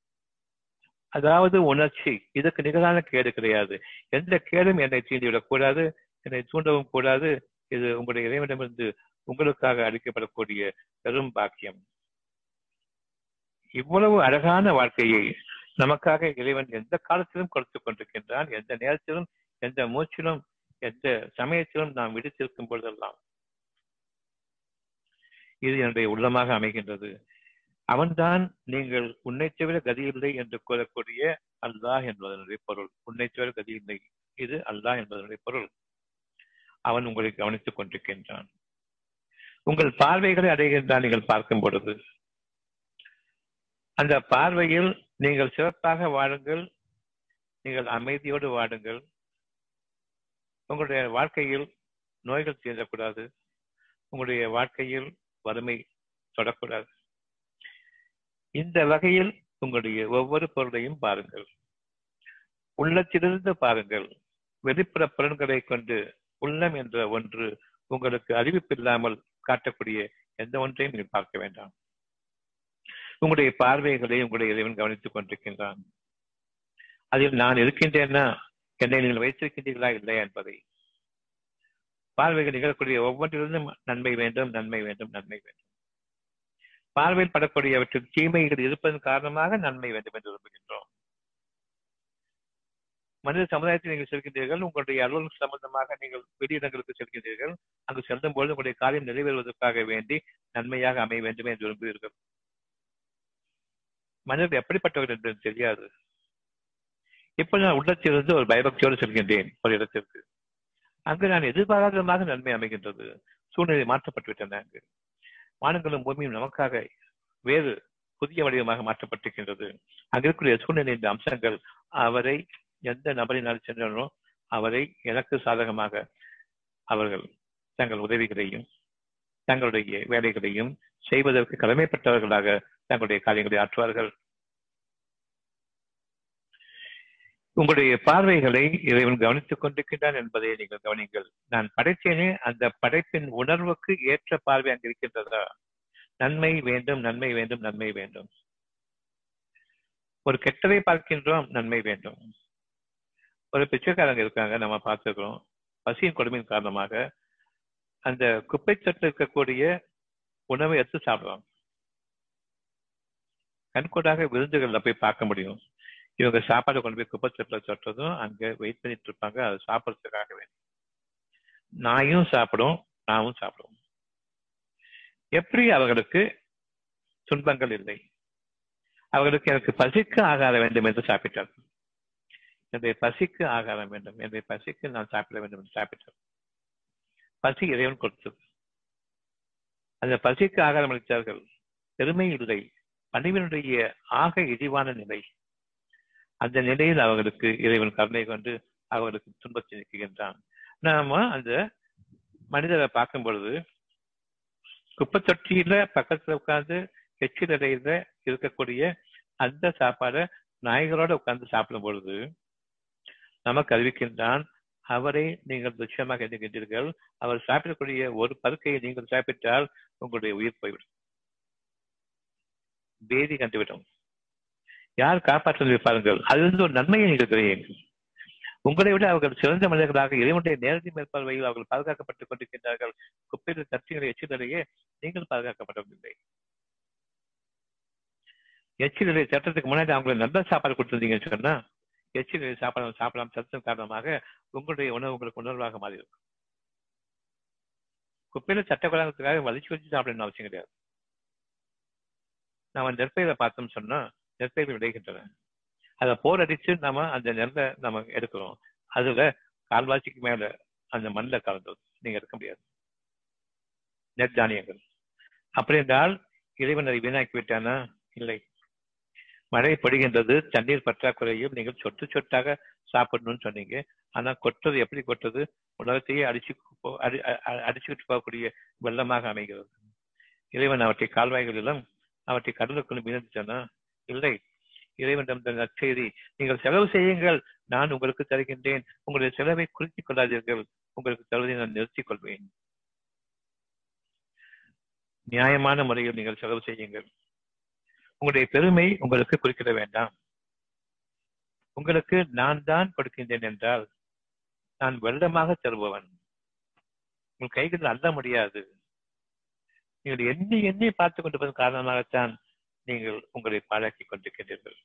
அதாவது உணர்ச்சி. இதுக்கு நிகரான கேடு கிடையாது. எந்த கேடும் என்னை தீண்டிவிடக் கூடாது. என்னை தூண்டவும் கூடாது. இது உங்களுடைய இறைவனிடமிருந்து உங்களுக்காக அளிக்கப்படக்கூடிய பெரும் பாக்கியம். இவ்வளவு அழகான வாழ்க்கையை நமக்காக இறைவன் எந்த காலத்திலும் கொடுத்துக் கொண்டிருக்கின்றான்? எந்த நேரத்திலும் எந்த மூச்சிலும் எந்த சமயத்திலும் நாம் விடுத்திருக்கும் பொழுதெல்லாம். இது என்னுடைய உள்ளமாக அமைகின்றது. அவன்தான் நீங்கள் உன்னை தவிர கதியில்லை என்று கூறக்கூடிய அல்லாஹ் என்பதனுடைய பொருள். உன்னை தவிர கதியில்லை. இது அல்லாஹ் என்பதனுடைய பொருள். அவன் உங்களை கவனித்துக் கொண்டிருக்கின்றான். உங்கள் பார்வைகளை அடைகின்றான் நீங்கள் பார்க்கும் பொழுது. அந்த பார்வையில் நீங்கள் சிறப்பாக வாழுங்கள். நீங்கள் அமைதியோடு வாடுங்கள். உங்களுடைய வாழ்க்கையில் நோய்கள் தீண்டக்கூடாது உங்களுடைய வாழ்க்கையில் வறுமை தொடக்கூடாது. இந்த வகையில் உங்களுடைய ஒவ்வொரு பொருளையும் பாருங்கள். உள்ளத்திலிருந்து பாருங்கள். வெளிப்புற புலன்களை கொண்டு உள்ளம் என்ற ஒன்று உங்களுக்கு அறிவிப்பில்லாமல் காட்டக்கூடிய எந்த ஒன்றையும் நீங்கள் பார்க்க வேண்டாம். உங்களுடைய பார்வைகளை உங்களுடைய இறைவன் கவனித்துக் கொண்டிருக்கின்றான். அதில் நான் இருக்கின்றேன்னா என்னை நீங்கள் வைத்திருக்கின்றீர்களா? இல்லையா என்பதை. பார்வைகள் நிகழக்கூடிய ஒவ்வொன்றிலிருந்தும் நன்மை வேண்டும் நன்மை வேண்டும் நன்மை வேண்டும். பார்வையில் படக்கூடியவற்றில் தீமைகள் இருப்பதன் காரணமாக நன்மை வேண்டும் என்று விரும்புகின்றோம். மனித சமுதாயத்தில் நீங்கள் செல்கின்றீர்கள் உங்களுடைய அலுவலகம் சம்பந்தமாக நீங்கள் வெளியிடங்களுக்கு செல்கின்றீர்கள் அங்கு செல்லும் பொழுது உங்களுடைய காரியம் நிறைவேறுவதற்காக வேண்டி நன்மையாக அமைய வேண்டும் என்று விரும்புவீர்கள் மனிதர்கள் எப்படிப்பட்டவர்கள் என்று தெரியாது. இப்ப நான் உள்ளத்திலிருந்து ஒரு பயபக்தியோடு செல்கின்றேன் ஒரு இடத்திற்கு. அங்கு நான் எதிர்பாராத விதமாக நன்மை அமைகின்றது. சூழ்நிலை மாற்றப்பட்டுவிட்டன அங்கு. வானங்களும் பூமியும் நமக்காக வேறு புதிய வடிவமாக மாற்றப்பட்டிருக்கின்றது. அங்கிருக்கிற சூழ்நிலையின் அம்சங்கள் அவரை எந்த நபரினால் சென்றனோ அவரை எனக்கு சாதகமாக அவர்கள் தங்கள் உதவிகளையும் தங்களுடைய வேலைகளையும் செய்வதற்கு கடமைப்பட்டவர்களாக தங்களுடைய காரியங்களை ஆற்றுவார்கள். உங்களுடைய பார்வைகளை இறைவன் கவனித்துக் கொண்டிருக்கின்றான் என்பதை நீங்கள் கவனிங்கள் நான் படைத்தேனே அந்த படைப்பின் உணர்வுக்கு ஏற்ற பார்வை அங்கு இருக்கின்றதா? நன்மை வேண்டும் நன்மை வேண்டும் நன்மை வேண்டும். ஒரு கெட்டதை பார்க்கின்றோம் நன்மை வேண்டும். ஒரு பிச்சைக்காரங்க இருக்காங்க நம்ம பார்த்துக்கிறோம் பசியின் கொடுமையின் காரணமாக அந்த குப்பை சட்டில் இருக்கக்கூடிய உணவை எடுத்து சாப்பிடுவாங்க கண்கூடாக விருந்துகள்ல போய் பார்க்க முடியும். இவங்க சாப்பாடு கொண்டு போய் குப்பைச்சட்டில் சொட்டதும் அங்க வெயிட் பண்ணிட்டு இருப்பாங்க. அது சாப்பிட்றதுக்காக வேணும் நாயும் சாப்பிடும் நாமும் சாப்பிடுவோம். எப்படி அவர்களுக்கு துன்பங்கள் இல்லை? அவர்களுக்கு எனக்கு பசிக்கு ஆகார வேண்டும் என்று சாப்பிட்டார்கள். என்னுடைய பசிக்கு ஆகாரம் வேண்டும். என்னுடைய பசிக்கு நான் சாப்பிட வேண்டும் என்று சாப்பிட்டார் பசி இறைவன் கொடுத்தது. அந்த பசிக்கு ஆகாரம் அளித்தார்கள் பெருமை இல்லை பணிவினுடைய ஆக இழிவான நிலை. அந்த நிலையில் அவர்களுக்கு இறைவன் கருணை கொண்டு அவர்களுக்கு துன்பத்தை நீக்குகின்றான் நாம அந்த மனிதரை பார்க்கும் பொழுது குப்பை தொட்டியில பக்கத்துல உட்கார்ந்து எச்சி நிலையில இருக்கக்கூடிய அந்த சாப்பாடை நாய்களோட உட்கார்ந்து சாப்பிடும் பொழுது நமக்கு அறிவிக்கின்றான் அவரை நீங்கள் துச்சமாக எண்ணுகின்றீர்கள் அவர் சாப்பிடக்கூடிய ஒரு பருக்கையை நீங்கள் சாப்பிட்டால் உங்களுடைய உயிர் போய்விடும். பேதி கண்டுவிடும். யார் காப்பாற்ற பாருங்கள். அதிலிருந்து ஒரு நன்மையை நீங்கள் தெரியுங்கள் உங்களை விட அவர்கள் சிறந்த மனிதர்களாக இறைவனுடைய நேரடி மேற்பார்வையில் அவர்கள் பாதுகாக்கப்பட்டுக் கொண்டிருக்கின்றார்கள். குப்பையில் தட்டிகளை எச்சிலேயே நீங்கள் பாதுகாக்கப்படவில்லை. எச்சிலே சட்டத்துக்கு முன்னாடி அவங்களுக்கு நல்ல சாப்பாடு கொடுத்துருந்தீங்கன்னு சொன்னா எச்சிலே சாப்பாடு சாப்பிடாம சத்தம் காரணமாக உங்களுடைய உணவு உங்களுக்கு உணர்வாக மாறி இருக்கும் குப்பையில சட்ட கொள்ளாததுக்காக வலிச்சு வச்சு அவசியம் கிடையாது. நம்ம நெற்பயிரை பார்த்தோம்னு சொன்னா நெற்பயிர்கள் விளைகின்றன. அதை போர் அடிச்சு நாம அந்த நெல்லை நம்ம எடுக்கிறோம். அதுல கால்வாசிக்கு மேல அந்த மண்ணில் கலந்தது நீங்க எடுக்க முடியாது. நெற்தானியங்கள் அப்படி என்றால் இறைவன் அதை வீணாக்கி விட்டானா? இல்லை. மழை படுகின்றது தண்ணீர் பற்றாக்குறையும் நீங்கள் சொட்டு சொட்டாக சாப்பிடணும்னு சொன்னீங்க. ஆனா கொட்டது எப்படி கொட்டது உலகத்தையே அடிச்சு அடிச்சுக்கிட்டு போகக்கூடிய வெள்ளமாக அமைகிறது. இறைவன் அவற்றை கால்வாய்களிலும் அவற்றை கடலுக்குள்ளும் மீனடிச்சானா இல்லை. இறைவனிடம் நற்செய்தி நீங்கள் செலவு செய்யுங்கள். நான் உங்களுக்கு தருகின்றேன். உங்களுடைய செலவை குறித்துக் கொள்ளாதீர்கள். உங்களுக்கு தருவதை நான் நிறுத்திக் கொள்வேன். நியாயமான முறையில் நீங்கள் செலவு செய்யுங்கள். உங்களுடைய பெருமை உங்களுக்கு குறிக்கிட வேண்டாம். உங்களுக்கு நான் தான் கொடுக்கின்றேன் என்றால் நான் வெள்ளமாக தருபவன். உங்கள் கைகளில் அல்ல முடியாது. நீங்கள் எண்ணி எண்ணி பார்த்துக் கொண்டிருப்பதன் காரணமாகத்தான் நீங்கள் உங்களை பாழாக்கி கொண்டிருக்கின்றீர்கள்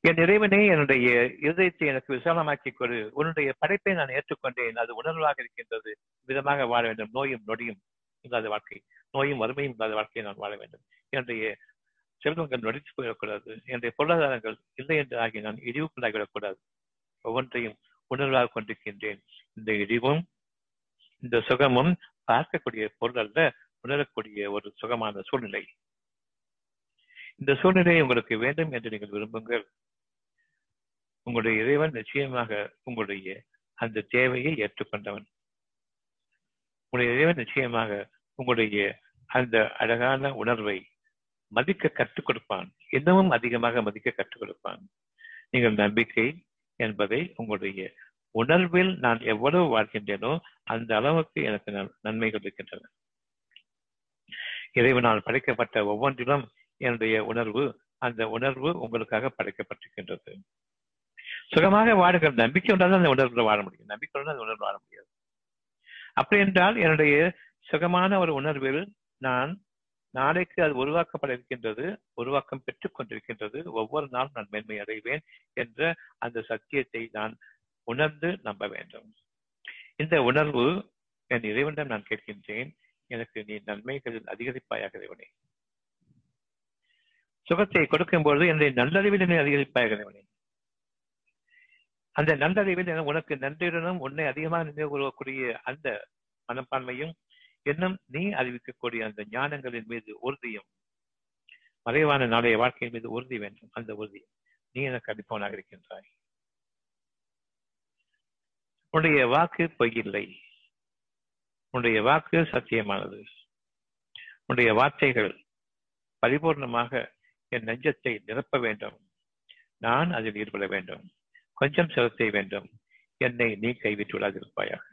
என் இறைவனே என்னுடைய இருதயத்தை எனக்கு விசாலமாக்கி கொடு. உன்னுடைய படைப்பை நான் ஏற்றுக்கொண்டேன். அது உணர்வாக இருக்கின்றது. விதமாக வாழ வேண்டும். நோயும் நொடியும் இல்லாத வாழ்க்கை. நோயும் வறுமையும் இல்லாத வாழ்க்கையை நான் வாழ வேண்டும். என்னுடைய செல்வங்கள் நொடித்து போயிடக்கூடாது. என்னுடைய பொருளாதாரங்கள் இல்லை என்று ஆகி நான் இழிவுக்குள்ளாகிவிடக்கூடாது ஒவ்வொன்றையும் உணர்வாக கொண்டிருக்கின்றேன். இந்த இழிவும் இந்த சுகமும் பார்க்கக்கூடிய பொருள் அல்ல உணரக்கூடிய ஒரு சுகமான சூழ்நிலை. இந்த சூழ்நிலை உங்களுக்கு வேண்டும் என்று நீங்கள் விரும்புங்கள். உங்களுடைய இறைவன் நிச்சயமாக உங்களுடைய அந்த தேவையை ஏற்றுக்கொண்டவன். உங்களுடைய இறைவன் நிச்சயமாக உங்களுடைய அந்த அழகான உணர்வை மதிக்க கற்றுக் கொடுப்பான். இன்னமும் அதிகமாக மதிக்க கற்றுக் கொடுப்பான். நீங்கள் நம்பிக்கை என்பதை உங்களுடைய உணர்வில் நான் எவ்வளவு வாழ்கின்றேனோ அந்த அளவுக்கு எனக்கு நன்மைகள் இருக்கின்றன. இறைவனால் படைக்கப்பட்ட ஒவ்வொன்றிலும் என்னுடைய உணர்வு அந்த உணர்வு உங்களுக்காக படைக்கப்பட்டிருக்கின்றது. சுகமாக வாடுகிற நம்பிக்கை உண்டால் அந்த உணர்வு வாழ முடியும். நம்பிக்கை அந்த உணர்வு வாழ முடியாது. அப்படி என்றால் என்னுடைய சுகமான ஒரு உணர்வில் நான் நாளைக்கு அது உருவாக்கப்பட இருக்கின்றது உருவாக்கம் பெற்றுக் கொண்டிருக்கின்றது ஒவ்வொரு நாளும் நான் மேன்மை அடைவேன் என்ற அந்த சத்தியத்தை நான் உணர்ந்து நம்ப வேண்டும். இந்த உணர்வு என் இறைவனிடம் நான் கேட்கின்றேன். எனக்கு நீ நன்மைகளில் அதிகரிப்பாயாக இறைவனே. சுகத்தை கொடுக்கும் பொழுது என்னுடைய நல்லறிவில் என்னை அதிகரிப்பாயாக அந்த நல்லறிவில் உனக்கு நன்றியுடனும் உன்னை அதிகமாக நினைவுகூறக்கூடிய அந்த மனப்பான்மையும் இன்னும் நீ அறிவிக்கக்கூடிய அந்த ஞானங்களின் மீது உறுதியும் மறைவான நாளைய வாழ்க்கையின் மீது உறுதி வேண்டும். அந்த உறுதி நீ எனக்கு அளிப்பவனாக இருக்கின்றாய். உன்னுடைய வாக்கு பொய்யில்லை. உன்னுடைய வாக்கு சத்தியமானது. உன்னுடைய வார்த்தைகள் பரிபூர்ணமாக என் நெஞ்சத்தை நிரப்ப வேண்டும். நான் அதில் ஈடுபட வேண்டும். கொஞ்சம் செலுத்த வேண்டும். என்னை நீ கைவிட்டு விடாதிருப்பாயாக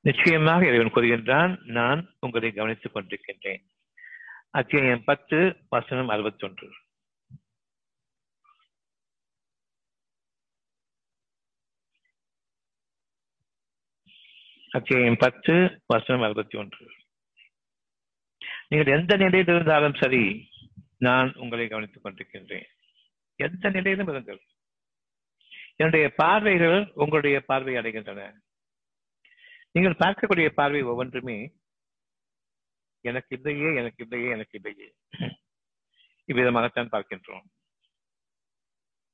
நிச்சயமாக இறைவன் கூறுகின்றான் நான் உங்களை கவனித்துக் கொண்டிருக்கின்றேன். அத்தியாயம் பத்து வசனம் அறுபத்தி ஒன்று அத்தியாயம் பத்து வசனம் அறுபத்தி ஒன்று நீங்கள் எந்த நிலையில் இருந்தாலும் சரி நான் உங்களை கவனித்துக் கொண்டிருக்கின்றேன். எந்த நிலையிலும் இருங்கள். என்னுடைய பார்வைகள் உங்களுடைய பார்வை அடைகின்றன. நீங்கள் பார்க்கக்கூடிய பார்வை ஒவ்வொன்றுமே எனக்கு இல்லையே எனக்கு இல்லையே எனக்கு இல்லையே. இவ்விதமாகத்தான் பார்க்கின்றோம்.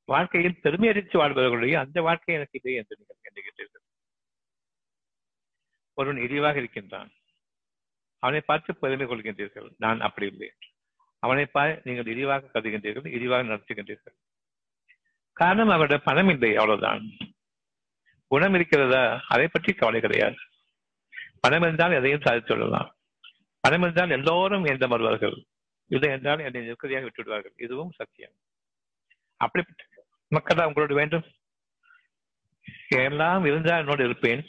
வாழ்க்கையில் பெருமையடித்து வாழ்பவர்களுடைய அந்த வாழ்க்கை எனக்கு இல்லை என்று நீங்கள் எண்ணுகின்றீர்கள். ஒருவன் இழிவாக இருக்கின்றான். அவனை பார்த்து பெருமை கொள்கின்றீர்கள். நான் அப்படி இல்லை அவனை பார் நீங்கள் இழிவாக கருதுகின்றீர்கள் இழிவாக நடத்துகின்றீர்கள். காரணம் அவரிடம் பணம் இல்லை அவ்வளவுதான். குணம் இருக்கிறதா? அதை பற்றி கவலை கிடையாது. பணம் இருந்தால் எதையும் சாதித்து விடலாம் பணம் இருந்தால் எல்லோரும் எந்த வருவார்கள் இல்லை என்றால் என்னை நிற்கதியாக விட்டுவிடுவார்கள். இதுவும் சத்தியம். அப்படிப்பட்ட மக்கள் தான் உங்களோடு வேண்டும். எல்லாம் இருந்தால் என்னோடு இருப்பேன்.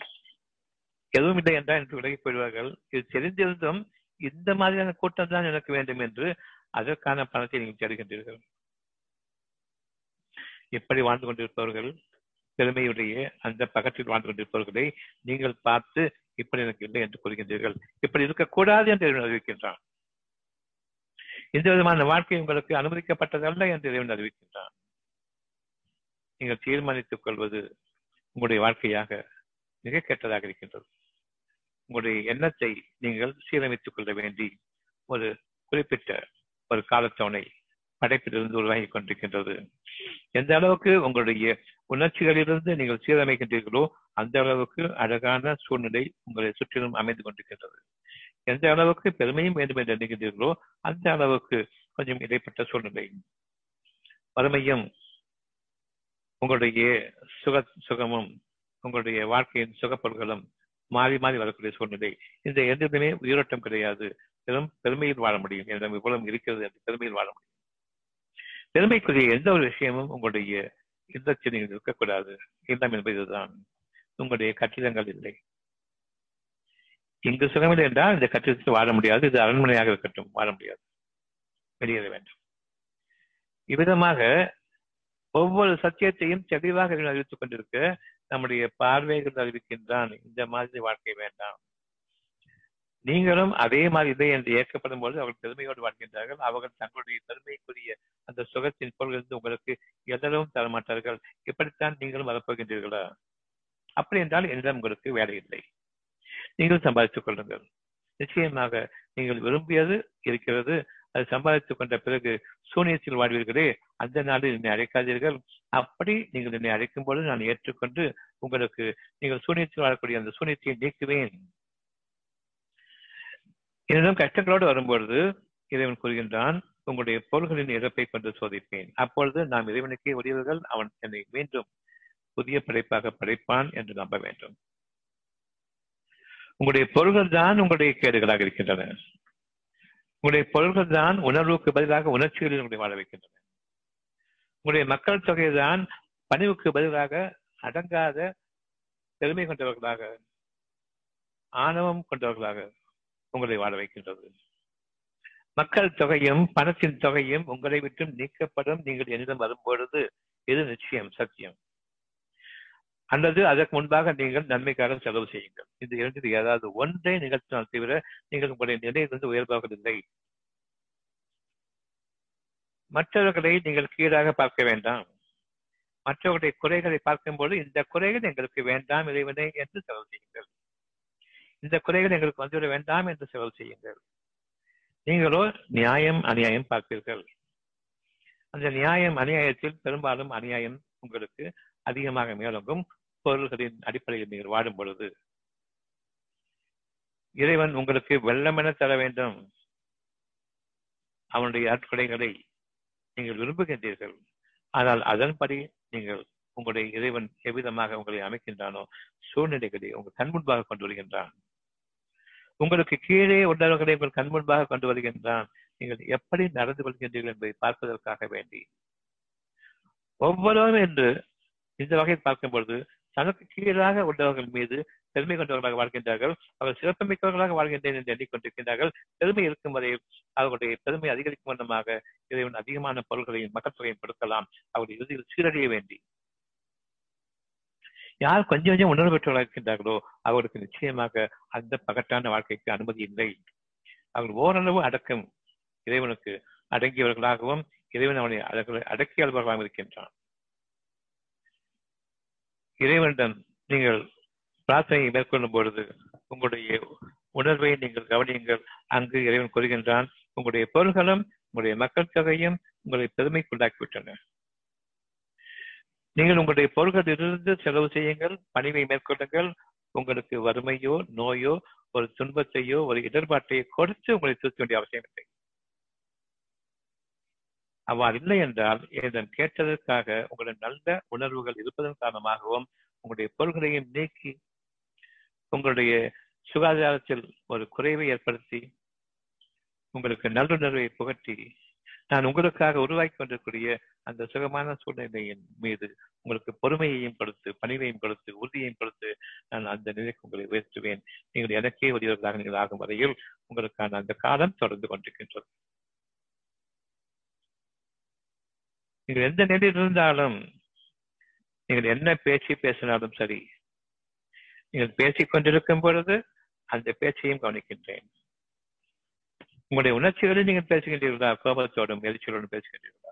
எதுவும் இல்லை என்றால் எனக்கு விலகி போயிடுவார்கள் இது தெரிந்திருந்தும் இந்த மாதிரியான கூட்டம் தான் எனக்கு வேண்டும் என்று அதற்கான பணத்தை நீங்கள் தேடுகின்றீர்கள். எப்படி வாழ்ந்து கொண்டிருப்பவர்கள் பெருமையுடைய அந்த பக்கத்தில் வாழ்ந்து கொண்டிருப்பவர்களை நீங்கள் பார்த்து இப்படி எனக்கு இல்லை என்று கூறுகின்றீர்கள். இப்படி இருக்கக்கூடாது என்று இறைவன் அறிவிக்கின்றான். எந்த விதமான வாழ்க்கை உங்களுக்கு அனுமதிக்கப்பட்டதல்ல என்று இறைவன் அறிவிக்கின்றான். நீங்கள் தீர்மானித்துக் கொள்வது உங்களுடைய வாழ்க்கையாக மிக கெட்டதாக இருக்கின்றது. உங்களுடைய எண்ணத்தை நீங்கள் சீரமைத்துக் கொள்ள வேண்டி ஒரு குறிப்பிட்ட ஒரு காலத்தவணை படைப்பிலிருந்து உருவாகி கொண்டிருக்கின்றது. எந்த அளவுக்கு உங்களுடைய உணர்ச்சிகளிலிருந்து நீங்கள் சீரமைக்கின்றீர்களோ அந்த அளவுக்கு அழகான சூழ்நிலை உங்களை சுற்றிலும் அமைந்து கொண்டிருக்கின்றது. எந்த அளவுக்கு பெருமையும் வேண்டும் என்று நினைக்கின்றீர்களோ அந்த அளவுக்கு கொஞ்சம் இடைப்பட்ட சூழ்நிலை. வறுமையும் உங்களுடைய சுக சுகமும் உங்களுடைய வாழ்க்கையின் சுகப்பொருள்களும் மாறி மாறி வரக்கூடிய சூழ்நிலை. இந்த எந்தமே உயிரோட்டம் கிடையாது. பெரும் பெருமையில் வாழ முடியும். என்னிடம் இவ்வளவு இருக்கிறது என்று பெருமையில் வாழ முடியும். பெருமைக்குரிய எந்த ஒரு விஷயமும் உங்களுடைய இல்லத்தில் நீங்கள் இருக்கக்கூடாது. இல்லம் என்பதுதான். உங்களுடைய கட்டிடங்கள் இல்லை. இங்கு சுகமில்லை என்றால் இந்த கட்டிடத்தில் வாழ முடியாது. இது அரண்மனையாக இருக்கட்டும். வாழ முடியாது. வெளியேற வேண்டும். இவ்விதமாக ஒவ்வொரு சத்தியத்தையும் தெளிவாக அறிவித்துக் கொண்டிருக்க நம்முடைய பார்வைகள் அறிவிக்கின்றான் இந்த மாதிரி வாழ்க்கை வேண்டாம். நீங்களும் அதே மாதிரி இதை என்று ஏற்கப்படும் பொழுது அவர்கள் பெருமையோடு வாழ்கின்றார்கள். அவர்கள் தங்களுடைய பெருமைக்குரிய அந்த சுகத்தின் பொருளிலிருந்து உங்களுக்கு எதனும் தரமாட்டார்கள். இப்படித்தான் நீங்களும் வரப்போகின்றீர்களா? அப்படி என்றால் என்னிடம் உங்களுக்கு வேலை இல்லை. நீங்கள் சம்பாதித்துக் கொள்ளுங்கள். நிச்சயமாக நீங்கள் விரும்பியது இருக்கிறது அது சம்பாதித்துக் கொண்ட பிறகு சூனியத்தில் வாழ்வீர்களே அந்த நாளில் என்னை அழைக்காதீர்கள். அப்படி நீங்கள் என்னை அழைக்கும் பொழுது நான் ஏற்றுக்கொண்டு உங்களுக்கு நீங்கள் சூனியத்தில் வாழக்கூடிய அந்த சூனியத்தை நீக்குவேன். என்னிடம் கஷ்டங்களோடு வரும்பொழுது இறைவன் கூறுகின்றான் உங்களுடைய பொருள்களின் இழப்பை கொண்டு சோதிப்பேன். அப்பொழுது நாம் இறைவனுக்கே உரியவர்கள் அவன் என்னை மீண்டும் புதிய படைப்பாக படைப்பான் என்று நம்ப வேண்டும். உங்களுடைய பொருள்கள் தான் உங்களுடைய கேடுகளாக இருக்கின்றன. உங்களுடைய பொருள்கள் தான் உணர்வுக்கு பதிலாக உணர்ச்சிகளில் உங்களை வாழ வைக்கின்றன. உங்களுடைய மக்கள் தொகை தான் பணிவுக்கு பதிலாக அடங்காத பெருமை கொண்டவர்களாக ஆணவம் கொண்டவர்களாக உங்களை வாழ வைக்கின்றது. மக்கள் தொகையும் பணத்தின் தொகையும் உங்களை விட்டும் நீக்கப்படும். நீங்கள் என்னிடம் வரும்பொழுது இது நிச்சயம் சத்தியம். அல்லது அதற்கு முன்பாக நீங்கள் நன்மைக்காக செலவு செய்யுங்கள். இந்த இரண்டில் ஏதாவது ஒன்றை நிகழ்த்தினால் தவிர நீங்கள் உங்களுடைய நிலையிலிருந்து உயர்வாகவில்லை மற்றவர்களை நீங்கள் கீழாக பார்க்க வேண்டாம். மற்றவர்களுடைய குறைகளை பார்க்கும்போது இந்த குறைகள் எங்களுக்கு வேண்டாம் இறைவனை என்று செலவு செய்யுங்கள். இந்த குறைகள் எங்களுக்கு வந்துவிட வேண்டாம் என்று செலவு செய்யுங்கள். நீங்களோ நியாயம் அநியாயம் பார்ப்பீர்கள். அந்த நியாயம் அநியாயத்தில் பெரும்பாலும் அநியாயம் உங்களுக்கு அதிகமாக மேலோங்கும். பொருள்களின் அடிப்படையில் நீங்கள் வாடும் பொழுது இறைவன் உங்களுக்கு வெள்ளமென தர வேண்டும். அவனுடைய அற்கொடைகளை நீங்கள் விரும்புகின்றீர்கள். ஆனால் அதன்படி நீங்கள் உங்களுடைய இறைவன் எவ்விதமாக உங்களை அமைக்கின்றானோ சூழ்நிலைகளை உங்கள் கண் முன்பாக கொண்டு வருகின்றான். உங்களுக்கு கீழே உள்ளவர்களை உங்கள் கண் முன்பாக கொண்டு வருகின்றான். நீங்கள் எப்படி நடந்து கொள்கின்றீர்கள் என்பதை பார்ப்பதற்காக வேண்டி. ஒவ்வொருவரும் என்று இந்த வகையில் பார்க்கும் பொழுது தனக்கு கீழாக உள்ளவர்கள் மீது பெருமை கொண்டவர்களாக வாழ்கின்றார்கள். அவர்கள் சிறப்புமிக்கவர்களாக வாழ்கின்றேன் என்று எண்ணிக்கொண்டிருக்கின்றார்கள். பெருமை இருக்கும் வரை அவர்களுடைய பெருமை அதிகரிக்கும் வண்ணமாக இறைவன் அதிகமான பொருள்களையும் மக்கள்தொகையும் கொடுக்கலாம். அவருடைய இறுதியில் சீரழிய வேண்டி. யார் கொஞ்சம் கொஞ்சம் உணர்வு பெற்றவர்களாக இருக்கின்றார்களோ அவர்களுக்கு நிச்சயமாக அந்த பகட்டான வாழ்க்கைக்கு அனுமதி இல்லை. அவர்கள் ஓரளவு அடக்கம் இறைவனுக்கு அடங்கியவர்களாகவும் இறைவன் அவனை அடக்கியாளர்களாகவும் இருக்கின்றான். இறைவனிடம் நீங்கள் பிரார்த்தனையை மேற்கொள்ளும் பொழுது உங்களுடைய உணர்வை நீங்கள் கவனியுங்கள். அங்கு இறைவன் கூறுகின்றான் உங்களுடைய பொருள்களும் உங்களுடைய மக்கள் தொகையும் உங்களை பெருமைக்குண்டாக்கிவிட்டன நீங்கள் உங்களுடைய பொருள்களிலிருந்து செலவு செய்யுங்கள் பணிவை மேற்கொள்ளுங்கள். உங்களுக்கு வறுமையோ நோயோ ஒரு துன்பத்தையோ ஒரு இடர்பாட்டையோ கொடுத்து உங்களை திருத்த வேண்டிய அவசியம் இல்லை அவ்வாறு இல்லை என்றால் என்னிடம் கேட்டதற்காக உங்களிடம் நல்ல உணர்வுகள் இருப்பதன் காரணமாகவும் உங்களுடைய பொருள்களையும் நீக்கி உங்களுடைய சுகாதாரத்தில் ஒரு குறைவை ஏற்படுத்தி உங்களுக்கு நல்லுணர்வை புகட்டி நான் உங்களுக்காக உருவாக்கி கொண்டிருக்கூடிய அந்த சுகமான சூழ்நிலையின் மீது உங்களுக்கு பொறுமையையும் கொடுத்து பணிவையும் கொடுத்து உறுதியையும் கொடுத்து நான் அந்த நிலைக்கு உங்களை உயர்த்துவேன். நீங்கள் எனக்கே உரியவர்களாக நீங்கள் ஆகும் வரையில் உங்களுக்கான அந்த காலம் தொடர்ந்து கொண்டிருக்கின்றது. நீங்கள் எந்த நிலையில் இருந்தாலும் நீங்கள் என்ன பேச்சு பேசினாலும் சரி நீங்கள் பேசிக் கொண்டிருக்கும் பொழுது அந்த பேச்சையும் கவனிக்கின்றேன். உங்களுடைய உணர்ச்சிகளை நீங்கள் பேசுகின்றீர்களா? கோபத்தோடும் எரிச்சலோடும் பேசுகின்றீர்களா?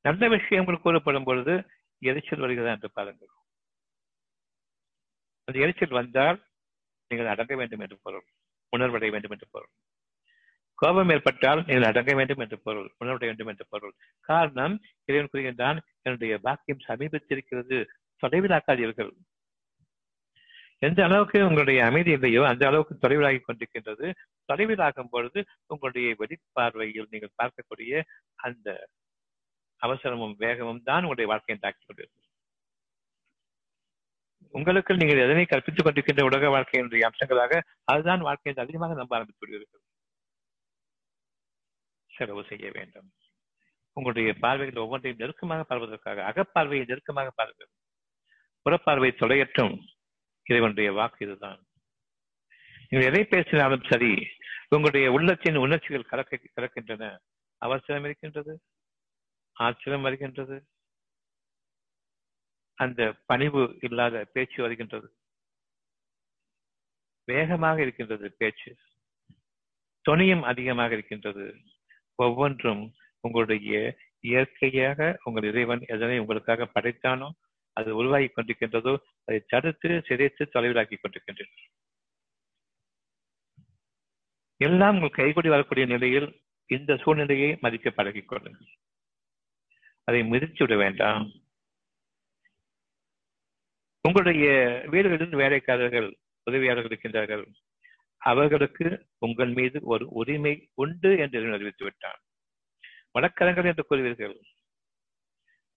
நல்ல விஷயங்கள் கூறப்படும் பொழுது எரிச்சல் வருகிறதா என்று பாருங்கள். அந்த எரிச்சல் வந்தால் நீங்கள் அடங்க வேண்டும் என்று பொருள் உணர்வடைய வேண்டும் என்று பொருள். கோபம் ஏற்பட்டால் நீங்கள் அடங்க வேண்டும் என்று பொருள் உணர்வடைய வேண்டும் என்று பொருள். காரணம் இறைவன் கூறுகின்றான் என்னுடைய பாக்கியம் சமீபத்திருக்கிறது. தொலைவிலாக்காதீர்கள். எந்த அளவுக்கு உங்களுடைய அமைதி இல்லையோ அந்த அளவுக்கு தொலைவிலாகி கொண்டிருக்கின்றது. தொலைவிலாகும் பொழுது உங்களுடைய வெளிப்பார்வையில் நீங்கள் பார்க்கக்கூடிய அந்த அவசரமும் வேகமும் தான் உங்களுடைய வாழ்க்கையை தாக்கிக் கொண்டிருக்கிறது. உங்களுக்கு நீங்கள் எதனை கற்பித்துக் கொண்டிருக்கின்ற உலக வாழ்க்கையினுடைய அம்சங்களாக அதுதான் வாழ்க்கையை அதிகமாக நம்ப ஆரம்பித்து விடுகிறது செலவு செய்ய வேண்டும். உங்களுடைய பார்வைகள் ஒவ்வொன்றையும் நெருக்கமாக பார்ப்பதற்காக அகப்பார்வையை நெருக்கமாக பாருங்கள் புறப்பார்வை தொலையற்றும் இறைவனுடைய வாக்கு இதுதான். நீங்கள் எதை பேசினாலும் சரி உங்களுடைய உள்ளத்தின் உணர்ச்சிகள் கலக்க கலக்கின்றன. அவசரம் இருக்கின்றது. ஆச்சரியம் வருகின்றது. அந்த பணிவு இல்லாத பேச்சு வருகின்றது. வேகமாக இருக்கின்றது பேச்சு. துணியும் அதிகமாக இருக்கின்றது. ஒவ்வொன்றும் உங்களுடைய இயற்கையாக உங்கள் இறைவன் எதனை உங்களுக்காக படைத்தானோ அது உருவாகி கொண்டிருக்கின்றதோ அதை தடுத்து சிதைத்து தொலைவிலாக்கி கொண்டிருக்கின்றன எல்லாம் உங்கள் கைகூடி வரக்கூடிய நிலையில் இந்த சூழ்நிலையை மதிக்க பழகிக் கொள்ளுங்கள். அதை மிதித்து விட வேண்டாம். உங்களுடைய வீடுகளில் வேலைக்காரர்கள் உதவியாளர்கள் இருக்கின்றார்கள். அவர்களுக்கு உங்கள் மீது ஒரு உரிமை உண்டு என்று அறிவித்து விட்டான் வழக்கரங்கள் என்று கூறுவீர்கள்.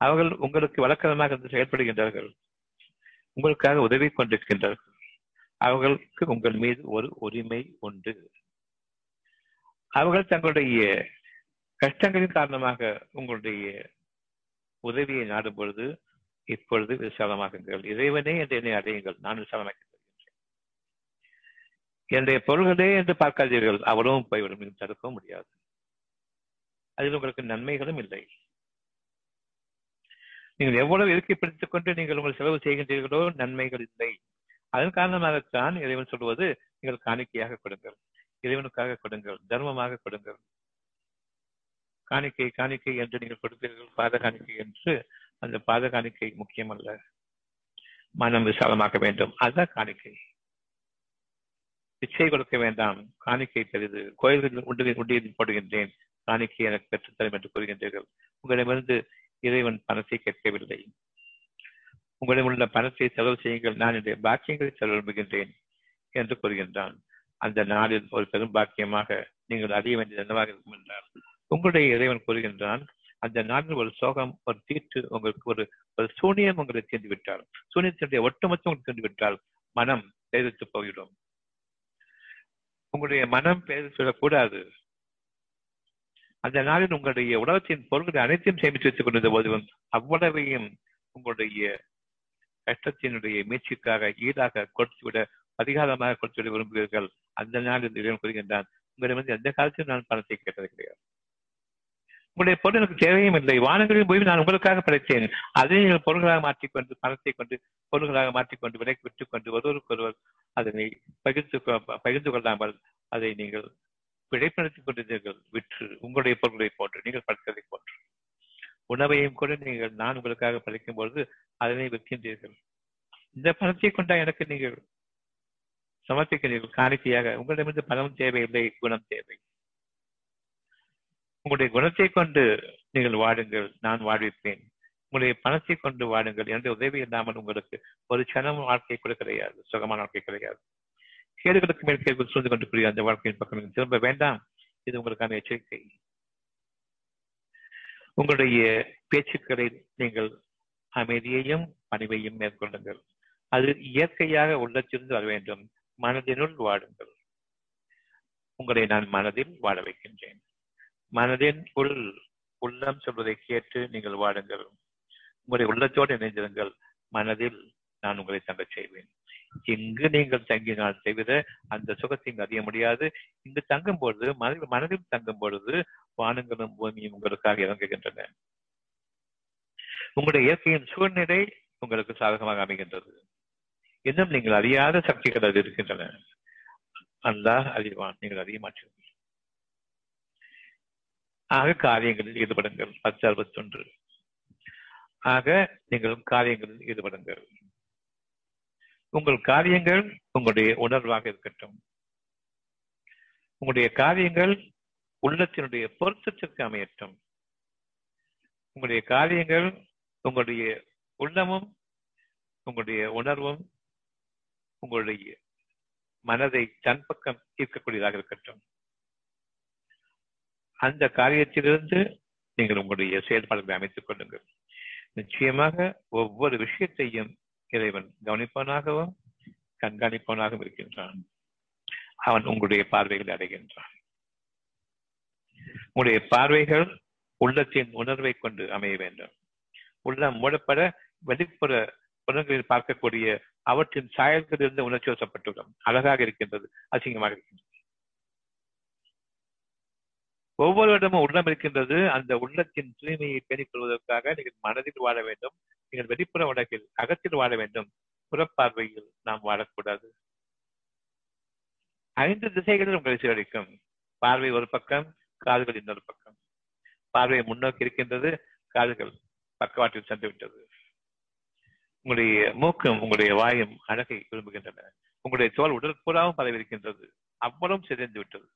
அவர்கள் உங்களுக்கு வழக்கரமாக இருந்து செயல்படுகின்றார்கள். உங்களுக்காக உதவி கொண்டிருக்கின்றார்கள். அவர்களுக்கு உங்கள் மீது ஒரு உரிமை உண்டு. அவர்கள் தங்களுடைய கஷ்டங்களின் காரணமாக உங்களுடைய உதவியை நாடும் பொழுது இப்பொழுது விசாலமாகுங்கள். இறைவனே என்று என்னை அடையுங்கள். நான் விசாலமாக என்னுடைய பொருள்களே என்று பார்க்காதீர்கள். அவ்வளவும் போய்விடும். என்று தடுக்கவும் முடியாது. அதில் உங்களுக்கு நன்மைகளும் இல்லை. நீங்கள் எவ்வளவு இறுக்கி பிடித்துக் கொண்டு நீங்கள் உங்கள் செலவு செய்கின்றீர்களோ நன்மைகள் இல்லை. அதன் காரணமாகத்தான் இறைவன் சொல்வது நீங்கள் காணிக்கையாக கொடுங்கள். இறைவனுக்காக கொடுங்கள். தர்மமாக கொடுங்கள். காணிக்கை காணிக்கை என்று நீங்கள் கொடுத்தீர்கள். பாத காணிக்கை என்று. அந்த பாத காணிக்கை முக்கியமல்ல. மனம் விசாலமாக்க வேண்டும். அதுதான் காணிக்கை. பிச்சை கொடுக்க வேண்டாம். காணிக்கை பெரிது கோயில்களில் உண்டு உண்டியில் போடுகின்றேன். காணிக்கை எனக்கு பெற்றுத்தரும் என்று கூறுகின்றீர்கள். உங்களிடமிருந்து இறைவன் பணத்தை கேட்கவில்லை. உங்களிடம் உள்ள பணத்தை செலவு செய்யுங்கள். நான் என்னுடைய பாக்கியங்களை செலவு விரும்புகின்றேன் என்று கூறுகின்றான். அந்த நாளில் ஒரு பெரும் பாக்கியமாக நீங்கள் அறிய வேண்டியது என்னவாக இருக்கும் என்றால் உங்களுடைய இறைவன் கூறுகின்றான் அந்த நாளில் ஒரு சோகம் ஒரு தீட்டு உங்களுக்கு ஒரு ஒரு சூனியம் உங்களை தீர்ந்து விட்டால் சூனியத்தினுடைய ஒட்டுமொத்தம் உங்களுக்கு தீர்ந்து விட்டால் மனம் பேரித்து போயிடும். உங்களுடைய மனம் பேரித்து சொல்லக்கூடாது. அந்த நாளில் உங்களுடைய உலகத்தின் பொருள்களை அனைத்தையும் சேமித்து வைத்துக் கொண்டிருந்த போதிலும் அவ்வளவையும் உங்களுடைய கஷ்டத்தினுடைய மீட்சிக்காக ஈடாக கொடுத்துவிட அதிகாரமாக கொடுத்துவிட விரும்புகிறீர்கள். அந்த நாளில் இறைவன் கூறுகின்றான் உங்களிடம் எந்த காலத்திலும் நான் பணத்தை கேட்டது கிடையாது. உங்களுடைய பொருள் எனக்கு தேவையும் இல்லை. வானங்களின் போய் நான் உங்களுக்காக படைத்தேன். அதை நீங்கள் பொருள்களாக மாற்றிக்கொண்டு பணத்தை கொண்டு பொருள்களாக மாற்றிக்கொண்டு விலைக்கு விட்டுக் கொண்டு ஒருவருக்கொருவர் அதனை பகிர்ந்து பகிர்ந்து கொள்ளாமல் அதை நீங்கள் பிழைப்படுத்திக் கொண்டிருந்தீர்கள். விற்று உங்களுடைய பொருள்களை போன்று நீங்கள் படைத்ததை போன்று. உணவையும் கூட நீங்கள் நான் உங்களுக்காக படைக்கும் பொழுது அதனை விற்கின்றீர்கள். இந்த பணத்தை கொண்டா எனக்கு நீங்கள் சமர்ப்பிக்கிறீர்கள். காணிக்கையாக உங்களிடமிருந்து பணம் தேவையில்லை குணம் தேவை. உங்களுடைய குணத்தை கொண்டு நீங்கள் வாடுங்கள் நான் வாழ்விப்பேன். உங்களுடைய பணத்தை கொண்டு வாடுங்கள் என்ற உதவி இல்லாமல் உங்களுக்கு ஒரு சனமும் வாழ்க்கை கூட கிடையாது சுகமான வாழ்க்கை கிடையாது. கேடுகளுக்கு மேல் கேள்வி சூழ்ந்து கொண்டு கூடிய அந்த வாழ்க்கையின் பக்கம் திரும்ப வேண்டாம். இது உங்களுக்கான எச்சரிக்கை. உங்களுடைய பேச்சுக்களை நீங்கள் அமைதியையும் பணிவையும் மேற்கொள்ளுங்கள். அது இயற்கையாக உள்ளத்திலிருந்து வர வேண்டும். மனதினுள் வாடுங்கள் உங்களை நான் மனதில் வாழ வைக்கின்றேன். மனதின் உள் உள்ளம் சொல்வதை கேட்டு நீங்கள் வாடுங்கள். உங்களுடைய உள்ளத்தோடு இணைந்திருங்கள். மனதில் நான் உங்களை தங்க செய்வேன். இங்கு நீங்கள் தங்கினால் தவிர அந்த சுகத்தை இங்கு அறிய முடியாது. இங்கு தங்கும் பொழுது மனதில் மனதில் தங்கும் பொழுது வானங்களும் பூமியும் உங்களுக்காக இறங்குகின்றன. உங்களுடைய இயற்கையின் சூழ்நிலை உங்களுக்கு சாதகமாக அமைகின்றது. இன்னும் நீங்கள் அறியாத சக்திகள் அது இருக்கின்றன. அல்லாஹ் அறிவான் நீங்கள் அறிய மாட்டீர்கள். ஆக காரியங்களில் ஈடுபடுங்கள். பத்து அறுபத்தி ஒன்று ஆக நீங்கள் காரியங்களில் ஈடுபடுங்கள். உங்கள் காரியங்கள் உங்களுடைய உணர்வாக இருக்கட்டும். உங்களுடைய காரியங்கள் உள்ளத்தினுடைய பொருத்தத்திற்கு அமையட்டும். உங்களுடைய காரியங்கள் உங்களுடைய உள்ளமும் உங்களுடைய உணர்வும் உங்களுடைய மனதை தன் பக்கம் ஈர்க்கக்கூடியதாக இருக்கட்டும். அந்த காரியத்திலிருந்து நீங்கள் உங்களுடைய செயல்பாடுகளை அமைத்துக் கொள்ளுங்கள். நிச்சயமாக ஒவ்வொரு விஷயத்தையும் இறைவன் கவனிப்பவனாகவும் கண்காணிப்பவனாகவும் இருக்கின்றான். அவன் உங்களுடைய பார்வைகளை அடைகின்றான். உங்களுடைய பார்வைகள் உள்ளத்தின் உணர்வை கொண்டு அமைய வேண்டும். உள்ளம் மூடப்பட வெளிப்புற புலன்களில் பார்க்கக்கூடிய அவற்றின் சாயல்களிலிருந்து உணர்ச்சி வசப்பட்டுள்ளோம் அழகாக இருக்கின்றது அசிங்கமாக இருக்கின்றது. ஒவ்வொருவரிடமும் உள்ளம் இருக்கின்றது. அந்த உள்ளத்தின் தூய்மையை பேணிக் கொள்வதற்காக நீங்கள் மனதில் வாழ வேண்டும். நீங்கள் வெளிப்புற உலகில் அகத்தில் வாழ வேண்டும். புறப்பார்வையில் நாம் வாழக்கூடாது. ஐந்து திசைகளில் உங்களை சீரழிக்கும். பார்வை ஒரு பக்கம் காதுகள் இன்னொரு பக்கம். பார்வை முன்னோக்கி இருக்கின்றது. காதுகள் பக்கவாட்டில் சென்று விட்டது. உங்களுடைய மூக்கும் உங்களுடைய வாயும் அழகை விரும்புகின்றன. உங்களுடைய தோல் உடல் பூராவும் பரவி இருக்கின்றது. அவ்வளவும் சிதைந்து விட்டது.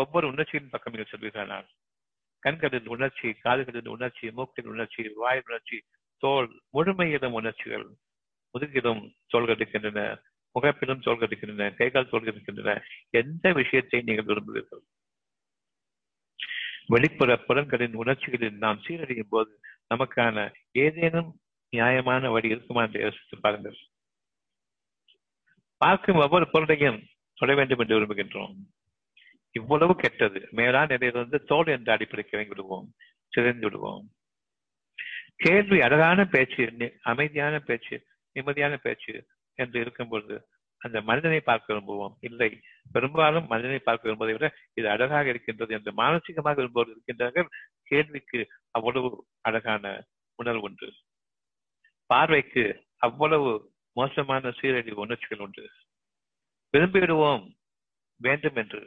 ஒவ்வொரு உணர்ச்சியின் பக்கம் நீங்கள் சொல்வீர்களானால் கண்களின் உணர்ச்சி காதுகளின் உணர்ச்சி மூக்கின் உணர்ச்சி வாயின் உணர்ச்சி தோல் முழுமையிலும் உணர்ச்சிகள் முதுகிலும் தோள்கள் இருக்கின்றன முகப்பிலும் தோள்கள் இருக்கின்றன கைகால் தோள்கள் இருக்கின்றன எந்த விஷயத்தை நீங்கள் விரும்புவீர்கள்? வெளிப்புற புலன்களின் உணர்ச்சிகளில் நாம் சீரழியும் போது நமக்கான ஏதேனும் நியாயமான வழி இருக்குமா என்று யோசித்து பாருங்கள். பார்க்கும் ஒவ்வொரு பொருளையும் தொட வேண்டும் என்று விரும்புகின்றோம். இவ்வளவு கெட்டது. மேலான நிலையிலிருந்து தோல் என்ற அடிப்படைக்கு இறங்கி விடுவோம். சிதைந்து விடுவோம். கேள்வி அழகான பேச்சு அமைதியான பேச்சு நிம்மதியான பேச்சு என்று இருக்கும் பொழுது அந்த மனிதனை பார்க்க விரும்புவோம். இல்லை பெரும்பாலும் மனிதனை பார்க்க விரும்புவதை விட இது அழகாக இருக்கின்றது என்று மானசீகமாக விரும்புவோர் இருக்கின்றார்கள். கேள்விக்கு அவ்வளவு அழகான உணர்வு உண்டு. பார்வைக்கு அவ்வளவு மோசமான சீரழிவு உணர்ச்சிகள் உண்டு. விரும்பிவிடுவோம் வேண்டும் என்று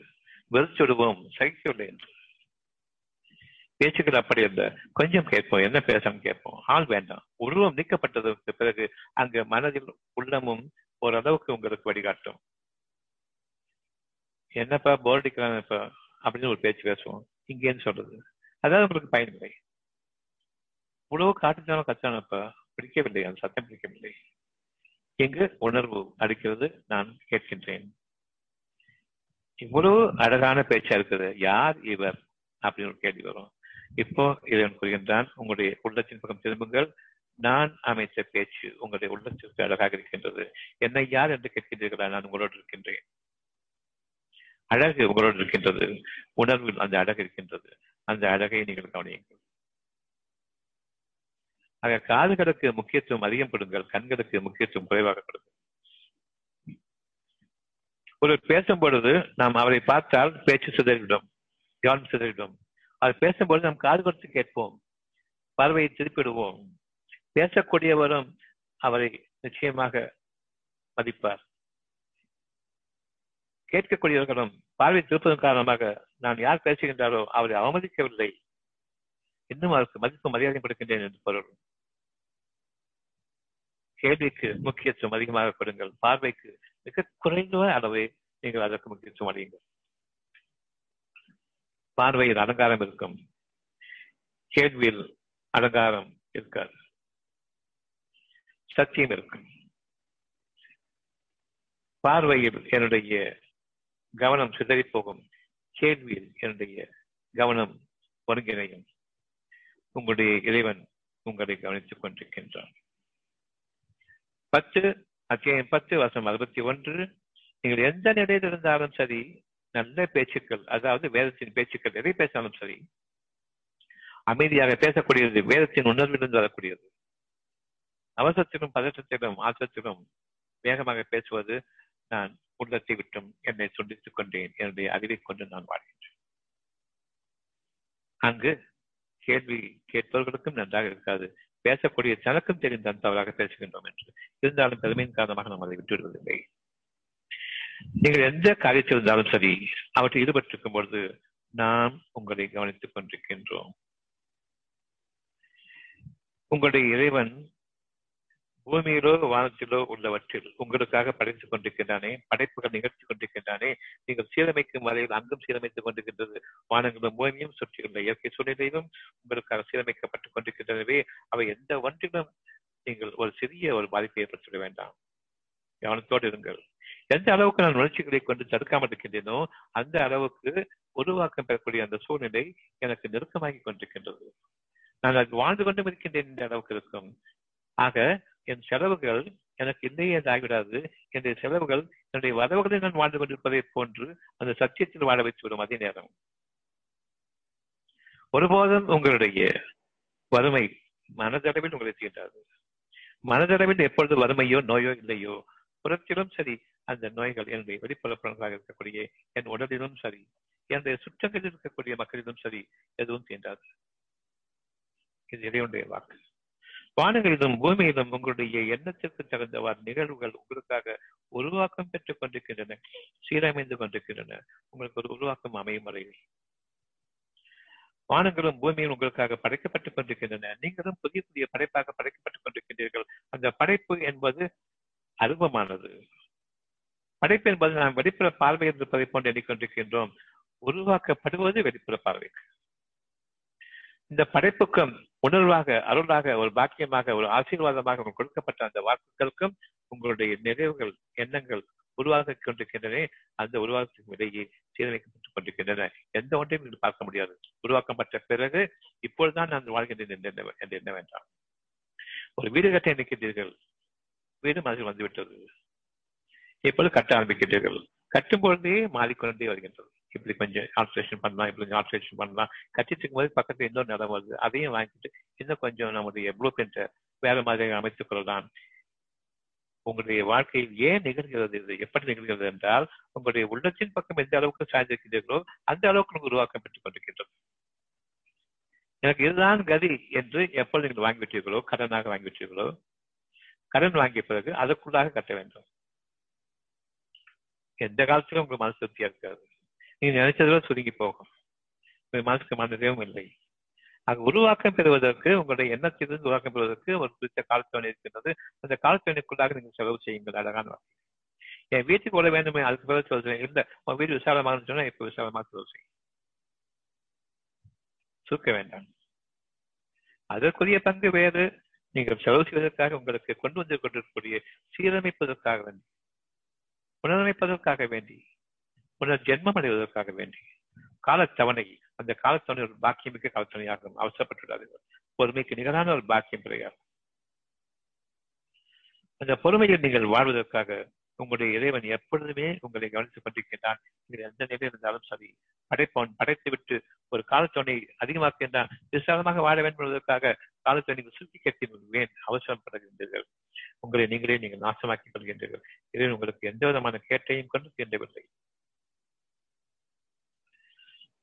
வெறுச்சுடுவோம் விடுவோம் சகிக்கவில்லை என்று பேச்சுக்கள் அப்படி அல்ல கொஞ்சம் கேட்போம். என்ன பேசணும் கேட்போம். ஆள் வேண்டாம். உருவம் நீக்கப்பட்டதற்கு பிறகு அங்கு மனதில் உள்ளமும் ஓரளவுக்கு உங்களுக்கு வழிகாட்டும். என்னப்பா போர்டிக்கலாம் இப்ப அப்படின்னு ஒரு பேச்சு பேசுவோம். இங்கேன்னு சொல்றது. அதாவது உங்களுக்கு பயனில்லை உழவு காட்டுத்தானோ கத்தானப்பா பிடிக்கவில்லை. அந்த சத்தம் பிடிக்கவில்லை எங்கு உணர்வு அடிக்கிறது நான் கேட்கின்றேன். இவ்வளவு அழகான பேச்சா இருக்குது. யார் இவர்? அப்படின்னு ஒரு கேள்வி வரும். இப்போ இதன் கூறுகின்றான் உங்களுடைய உள்ளத்தின் பக்கம் திரும்புங்கள். நான் அமைத்த பேச்சு உங்களுடைய உள்ளத்திற்கு அழகாக இருக்கின்றது. என்னை யார் என்று கேட்கின்றீர்களா? நான் உங்களோடு இருக்கின்றேன். அழகு உங்களோடு இருக்கின்றது. உணர்வில் அந்த அழகு இருக்கின்றது. அந்த அழகை நீங்கள் கவனியுங்கள். ஆக காதுகளுக்கு முக்கியத்துவம் அதிகம் கொடுங்கள் கண்களுக்கு முக்கியத்துவம் குறைவாக கொடுங்கள். ஒரு பேசும் பொழுது நாம் அவரை பார்த்தால் பேச்சு சிதறிவிடும் கவனம் சிதறிவிடும். அது பேசும்பொழுது நாம் காது கொடுத்து கேட்போம் பார்வையை திருப்பிடுவோம் பேசக்கூடியவரும் அவரை நிச்சயமாக மதிப்பார். கேட்கக்கூடியவர்களும் பார்வை திருப்பதன் காரணமாக நான் யார் பேசுகின்றாரோ அவரை அவமதிக்கவில்லை. இன்னும் அவருக்கு மதிப்பு மரியாதை கொடுக்கின்றேன் என்று பொருள். கேள்விக்கு முக்கியத்துவம் அதிகமாக கொடுங்கள். பார்வைக்கு மிக குறைந்த அளவை நீங்கள் அதற்கு முக்கியத்துவம் அடையுங்கள் பார்வையில் அலங்காரம் இருக்கும். கேள்வியில் அலங்காரம் இருக்காது. சத்தியம் இருக்கும். பார்வையில் என்னுடைய கவனம் சிதறி போகும் கேள்வியில் என்னுடைய கவனம் ஒருங்கிணையும். உங்களுடைய இறைவன் உங்களை கவனித்துக் கொண்டிருக்கின்றான். பத்து அத்தியாயம் பத்து வருஷம் அறுபத்தி ஒன்று. நீங்கள் எந்த நிலையில் இருந்தாலும் சரி நல்ல பேச்சுக்கள் அதாவது வேதத்தின் பேச்சுக்கள் எதை பேசினாலும் சரி அமைதியாக பேசக்கூடியது வேதத்தின் உணர்விலிருந்து வரக்கூடியது. அவசரத்திலும் பதற்றத்திலும் ஆசத்திலும் வேகமாக பேசுவது நான் உள்ளத்தை விட்டும் என்னை துண்டித்துக் கொண்டேன். என்னுடைய அறிவை கொண்டு நான் வாழ்கின்றேன். அங்கு கேள்வி கேட்பவர்களுக்கும் நன்றாக இருக்காது. பேசக்கூடிய தனக்கும் தெரிந்த தவறாக பேசுகின்றோம் என்று. இருந்தாலும் பெருமையின் காரணமாக நாம் அதை விட்டுவிடுவதில்லை நீங்கள் எந்த காரியத்தில் இருந்தாலும் சரி அவற்றை ஈடுபட்டிருக்கும் பொழுது நாம் உங்களை கவனித்துக் கொண்டிருக்கின்றோம். உங்களுடைய இறைவன் பூமியிலோ வானத்திலோ உள்ளவற்றில் உங்களுக்காக படைத்துக் கொண்டிருக்கின்றானே படைப்புகள் நிகழ்த்தி கொண்டிருக்கின்றானே நீங்கள் சீரமைக்கும் வரையில் அங்கும் சீரமைத்துக் கொண்டிருக்கின்றது. வானங்களும் பூமியும் சுற்றியுள்ள இயற்கை சூழ்நிலையிலும் உங்களுக்காக சீரமைக்கப்பட்டுக் கொண்டிருக்கின்றனவே அவை எந்த ஒன்றிலும் நீங்கள் ஒரு சிறிய ஒரு பாதிப்பை ஏற்படுத்திட வேண்டாம். கவனத்தோடு இருங்கள். எந்த அளவுக்கு நான் உணர்ச்சிகளை கொண்டு தடுக்காமல் இருக்கின்றேனோ அந்த அளவுக்கு உருவாக்கம் பெறக்கூடிய அந்த சூழ்நிலை எனக்கு நெருக்கமாகி கொண்டிருக்கின்றது. நான் அது வாழ்ந்து கொண்டும் இருக்கின்றேன் என்ற அளவுக்கு இருக்கும். ஆக என் செலவுகள் எனக்கு இன்னையதாகிவிடாது என்னுடைய செலவுகள் என்னுடைய வரவுகளை நான் வாழ்ந்து கொண்டிருப்பதை போன்று அந்த சத்தியத்தில் வாழ வைத்துவிடும் அதே நேரம். ஒருபோதும் உங்களுடைய வறுமை மனதளவில் உங்களை தீண்டாது. மனதளவில் எப்பொழுது வறுமையோ நோயோ இல்லையோ புறத்திலும் சரி அந்த நோய்கள் என்னுடைய வெளிப்புறப்பலன்களாக இருக்கக்கூடிய என் உடலிலும் சரி என்னுடைய சுற்றங்களில் இருக்கக்கூடிய மக்களிலும் சரி எதுவும் தீண்டாது. இது இறைவனுடைய வாக்கு. வானங்களிலும் பூமியிலும் உங்களுடைய எண்ணத்திற்கு தகுந்தவாறு நிகழ்வுகள் உங்களுக்காக உருவாக்கம் பெற்றுக் கொண்டிருக்கின்றன சீரமைந்து கொண்டிருக்கின்றன. உங்களுக்கு ஒரு உருவாக்கம் அமையும் வரையில் வானங்களும் பூமியும் உங்களுக்காக படைக்கப்பட்டுக் கொண்டிருக்கின்றன. நீங்களும் புதிய புதிய படைப்பாக படைக்கப்பட்டுக் கொண்டிருக்கின்றீர்கள். அந்த படைப்பு என்பது அருவமானது. படைப்பு என்பது நாம் வெளிப்புற பார்வையில் இருப்பதை போன்று எண்ணிக்கொண்டிருக்கின்றோம் உருவாக்கப்படுவது வெளிப்புற பார்வைக்கு இந்த படைப்புக்கும் உணர்வாக அருளாக ஒரு பாக்கியமாக ஒரு ஆசீர்வாதமாக கொடுக்கப்பட்ட அந்த வாக்குகளுக்கும் உங்களுடைய நிறைவுகள் எண்ணங்கள் உருவாக கொண்டிருக்கின்றன. அந்த உருவாக்கத்தின் இடையே சீரமைக்கப்பட்டுக் கொண்டிருக்கின்றன. எந்த ஒன்றையும் நீங்கள் பார்க்க முடியாது. உருவாக்கப்பட்ட பிறகு இப்பொழுதுதான் நான் வாழ்கின்றேன் என்று என்னவென்றால் ஒரு வீடு கட்ட நினைக்கின்றீர்கள். வீடு மாதிரி வந்துவிட்டது. இப்பொழுது கட்ட ஆரம்பிக்கின்றீர்கள். கட்டும் பொழுதே மாறிக்கொண்டே வருகின்றது. இப்படி கொஞ்சம் ஆல்ட்ரேஷன் பண்ணலாம் இப்படி கொஞ்சம் ஆல்ட்ரேஷன் பண்ணலாம். கட்டிட்டு போது பக்கத்துல இன்னொரு நிலம் வருது. அதையும் வாங்கிட்டு இன்னும் கொஞ்சம் நம்முடைய ப்ளூ பிரிண்ட்டை வேற மாதிரி அமைத்துக் கொள்ளலாம். உங்களுடைய வாழ்க்கையில் ஏன் நிகழ்கிறது இது? எப்படி நிகழ்கிறது என்றால் உங்களுடைய உள்ளத்தின் பக்கம் எந்த அளவுக்கு சாய்ந்திருக்கிறீர்களோ அந்த அளவுக்கு நீங்கள் உருவாக்கம் பெற்றுக் கொண்டிருக்கின்றது எனக்கு இதுதான் கதி என்று எப்பொழுது நீங்கள் வாங்கிவிட்டீர்களோ கடனாக வாங்கிவிட்டீர்களோ கடன் வாங்கிய பிறகு அதற்குள்ளாக கட்ட வேண்டும். எந்த காலத்திலும் உங்களுக்கு மனசு திருப்தியா இருக்காது. நீ நினைச்சதுல சுருங்கி போகும் உங்க மனசுக்கு மனதேவும் இல்லை. அது உருவாக்கம் பெறுவதற்கு உங்களுடைய எண்ணத்திலிருந்து உருவாக்கம் பெறுவதற்கு ஒரு குறித்த காலத்தோணி இருக்கின்றது. அந்த காலத்தோணிக்குள்ளாக நீங்கள் செலவு செய்யுங்கள் அழகான வார்த்தை என் வீட்டுக்கு வர வேண்டுமே அதுக்கு பிறகு சொல்றேன். இல்ல உன் வீடு விசாலமாக சொன்னா இப்ப விசாலமாக செலவு செய்யும். சுருக்க வேண்டாம். அதற்குரிய பங்கு வேறு. நீங்கள் செலவு செய்வதற்காக உங்களுக்கு கொண்டு வந்து கொண்டிருக்கக்கூடிய சீரமைப்பதற்காக வேண்டி புனரமைப்பதற்காக வேண்டி புனர் ஜென்மம் அடைவதற்காக வேண்டி. காலத்தவணை அந்த காலத்தவணை ஒரு பாக்கியமிக்க காலத்தவணையாகும். அவசரப்பட்டுவிடாதீர்கள் பொறுமைக்கு நிகரான ஒரு பாக்கியம் கிடையாது. அந்த பொறுமையில் நீங்கள் வாழ்வதற்காக உங்களுடைய இறைவன் எப்பொழுதுமே உங்களை கவனித்துக் கொண்டிருக்கின்றான். நீங்கள் எந்த நிலையில் இருந்தாலும் சரி படைப்பவன் படைத்து விட்டு ஒரு காலத்தோணை அதிகமாக்கின்றான். விசாலமாக வாழ வேண்டும் என்பதற்காக காலத்தை நீங்கள் கட்டி கட்டினேன் அவசரம் படுகின்றீர்கள் உங்களை நீங்களே நீங்கள் நாசமாக்கிக் கொள்கின்றீர்கள். இதில் உங்களுக்கு எந்த விதமான கேட்டையும் கொண்டு தீண்டவில்லை.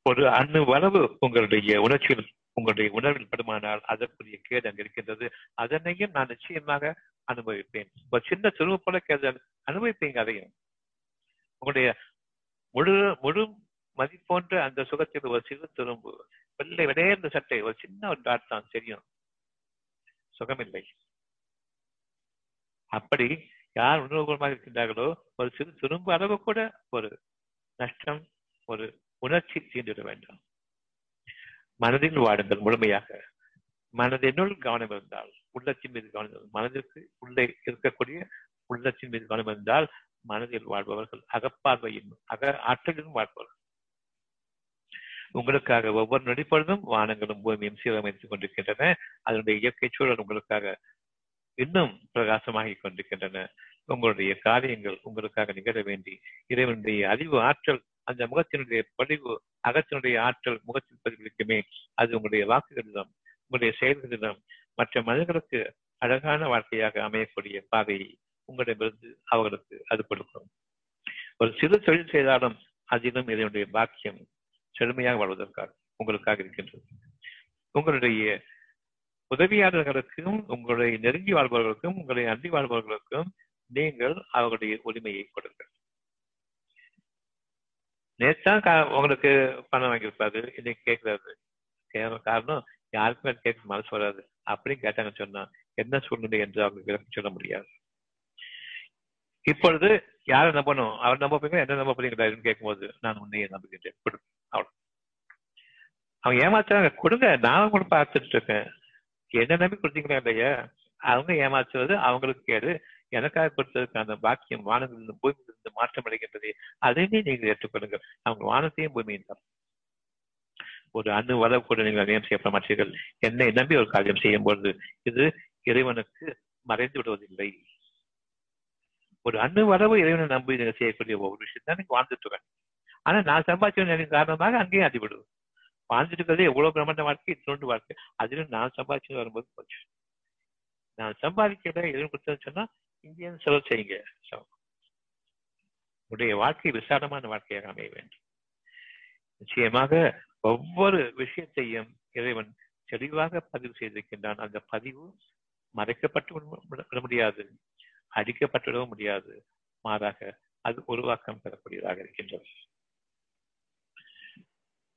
ஒரு அணு வளவு உங்களுடைய உணர்ச்சியில் உங்களுடைய உணர்வில் படுமானால் அதற்குரிய கேடு அங்கு இருக்கின்றது. அதனையும் நான் நிச்சயமாக அனுபவிப்பேன். ஒரு சின்ன துருவு போல கேதல் அனுபவிப்பீங்க அதையும். உங்களுடைய முழு முழு மதிப்போன்ற அந்த சுகத்தில் ஒரு சிறு துரும்பு வெள்ளை விடையர்ந்த சட்டை ஒரு சின்ன ஒரு டாட் தான் தெரியும். சுகமில்லை. அப்படி யார் உணர்வுபூர்வமாக இருக்கின்றார்களோ ஒரு சிறு துரும்பு அளவு கூட ஒரு நஷ்டம் ஒரு உணர்ச்சி தீர்ந்துவிட வேண்டும். மனதில் வாடுங்கள் முழுமையாக மனதினுள் கவனம் இருந்தால் உள்ளத்தின் மீது கவனம் மனதிற்கு உள்ளே இருக்கக்கூடிய உள்ளத்தின் மீது கவனம் இருந்தால் மனதில் வாழ்பவர்கள் அகப்பார்வையின் அக ஆற்றலிலும் வாழ்பவர்கள். உங்களுக்காக ஒவ்வொரு நொடிப்பொழுதும் வானங்களும் பூமியும் சீரமைத்துக் கொண்டிருக்கின்றன. அதனுடைய இயற்கை சூழல் உங்களுக்காக இன்னும் பிரகாசமாகிக் கொண்டிருக்கின்றன. உங்களுடைய காரியங்கள் உங்களுக்காக நிகழ வேண்டி இறைவனுடைய அறிவு ஆற்றல் அந்த முகத்தினுடைய பதிவு அகத்தினுடைய ஆற்றல் முகத்தில் பதிவிக்குமே அது உங்களுடைய வாக்குகளிடம் உங்களுடைய செயல்களிடம் மற்ற மனிதர்களுக்கு அழகான வாழ்க்கையாக அமையக்கூடிய பாதையை உங்களிடமிருந்து அவர்களுக்கு அது கொடுக்கும். ஒரு சிறு தொழில் செய்தாலும் அதிலும் இதனுடைய பாக்கியம் செழுமையாக வாழ்வதற்காக உங்களுக்காக இருக்கின்றது. உங்களுடைய உதவியாளர்களுக்கும் உங்களுடைய நெருங்கி வாழ்பவர்களுக்கும் உங்களுடைய அன்றி வாழ்பவர்களுக்கும் நீங்கள் அவர்களுடைய உரிமையை கொடுங்கள். நேற்று உங்களுக்கு பணம் வாங்கியிருப்பாரு. இன்னைக்கு கேட்கிறாரு காரணம்? யாருக்குமே கேட்க மனசு வராது. அப்படின்னு கேட்டாங்கன்னு சொன்னா என்ன சூழ்நிலை என்று அவங்களுக்கு சொல்ல முடியாது. இப்பொழுது யாரை நம்பணும்? அவர் நம்ப போறீங்க என்ன நம்ப போறீங்களா கேட்கும்போது நான் உன்னையே நம்புகின்றேன் கொடு அவ்வளவு. அவங்க ஏமாத்துறாங்க. கொடுங்க. நான் கூட பார்த்துட்டு இருக்கேன். என்ன நம்பி கொடுத்தீங்களா இல்லையா? அவங்க ஏமாற்றுவது அவங்களுக்கு கேடு. எனக்காக கொடுத்ததுக்கு அந்த பாக்கியம் வானத்திலிருந்து பூமியிலிருந்து மாற்றம் அடைகின்றது அதையுமே நீங்கள் ஏற்றுக்கொள்ளுங்கள். அவங்க வானத்தையும் பூமியும் தான். ஒரு அணு வளவு கூட நீங்கள் அநியம் செய்யப்பட மாட்டீர்கள். என்னை நம்பி ஒரு காரியம் செய்யும் பொழுது இது இறைவனுக்கு மறைந்து விடுவதில்லை. ஒரு அணு வரவு இறைவனை நம்பி நீங்கள் செய்யக்கூடிய ஒவ்வொரு விஷயம் தான் நீங்க வாழ்ந்துட்டு ஆனா நான் சம்பாதிச்சேன் காரணமாக அங்கேயும் அதிவிடுது வாழ்ந்துட்டு இருக்கிறது எவ்வளவு பிரமாண்ட வாழ்க்கை இன்னொன்று வாழ்க்கை. அதிலும் நான் சம்பாதிச்சு வரும்போது போச்சு. நான் சம்பாதிக்கிற எதுவும் கொடுத்தது சொன்னா இங்கே செலவு செய்யுங்க. உடைய வாழ்க்கை விசாலமான வாழ்க்கையாக அமைய வேண்டும். நிச்சயமாக ஒவ்வொரு விஷயத்தையும் இறைவன் தெளிவாக பதிவு செய்திருக்கின்றான். அந்த பதிவு மறைக்கப்பட்டு விட முடியாது. அடிக்கப்பட்டுவிடவும் முடியாது. மாறாக அது உருவாக்கம் பெறக்கூடியதாக இருக்கின்றது.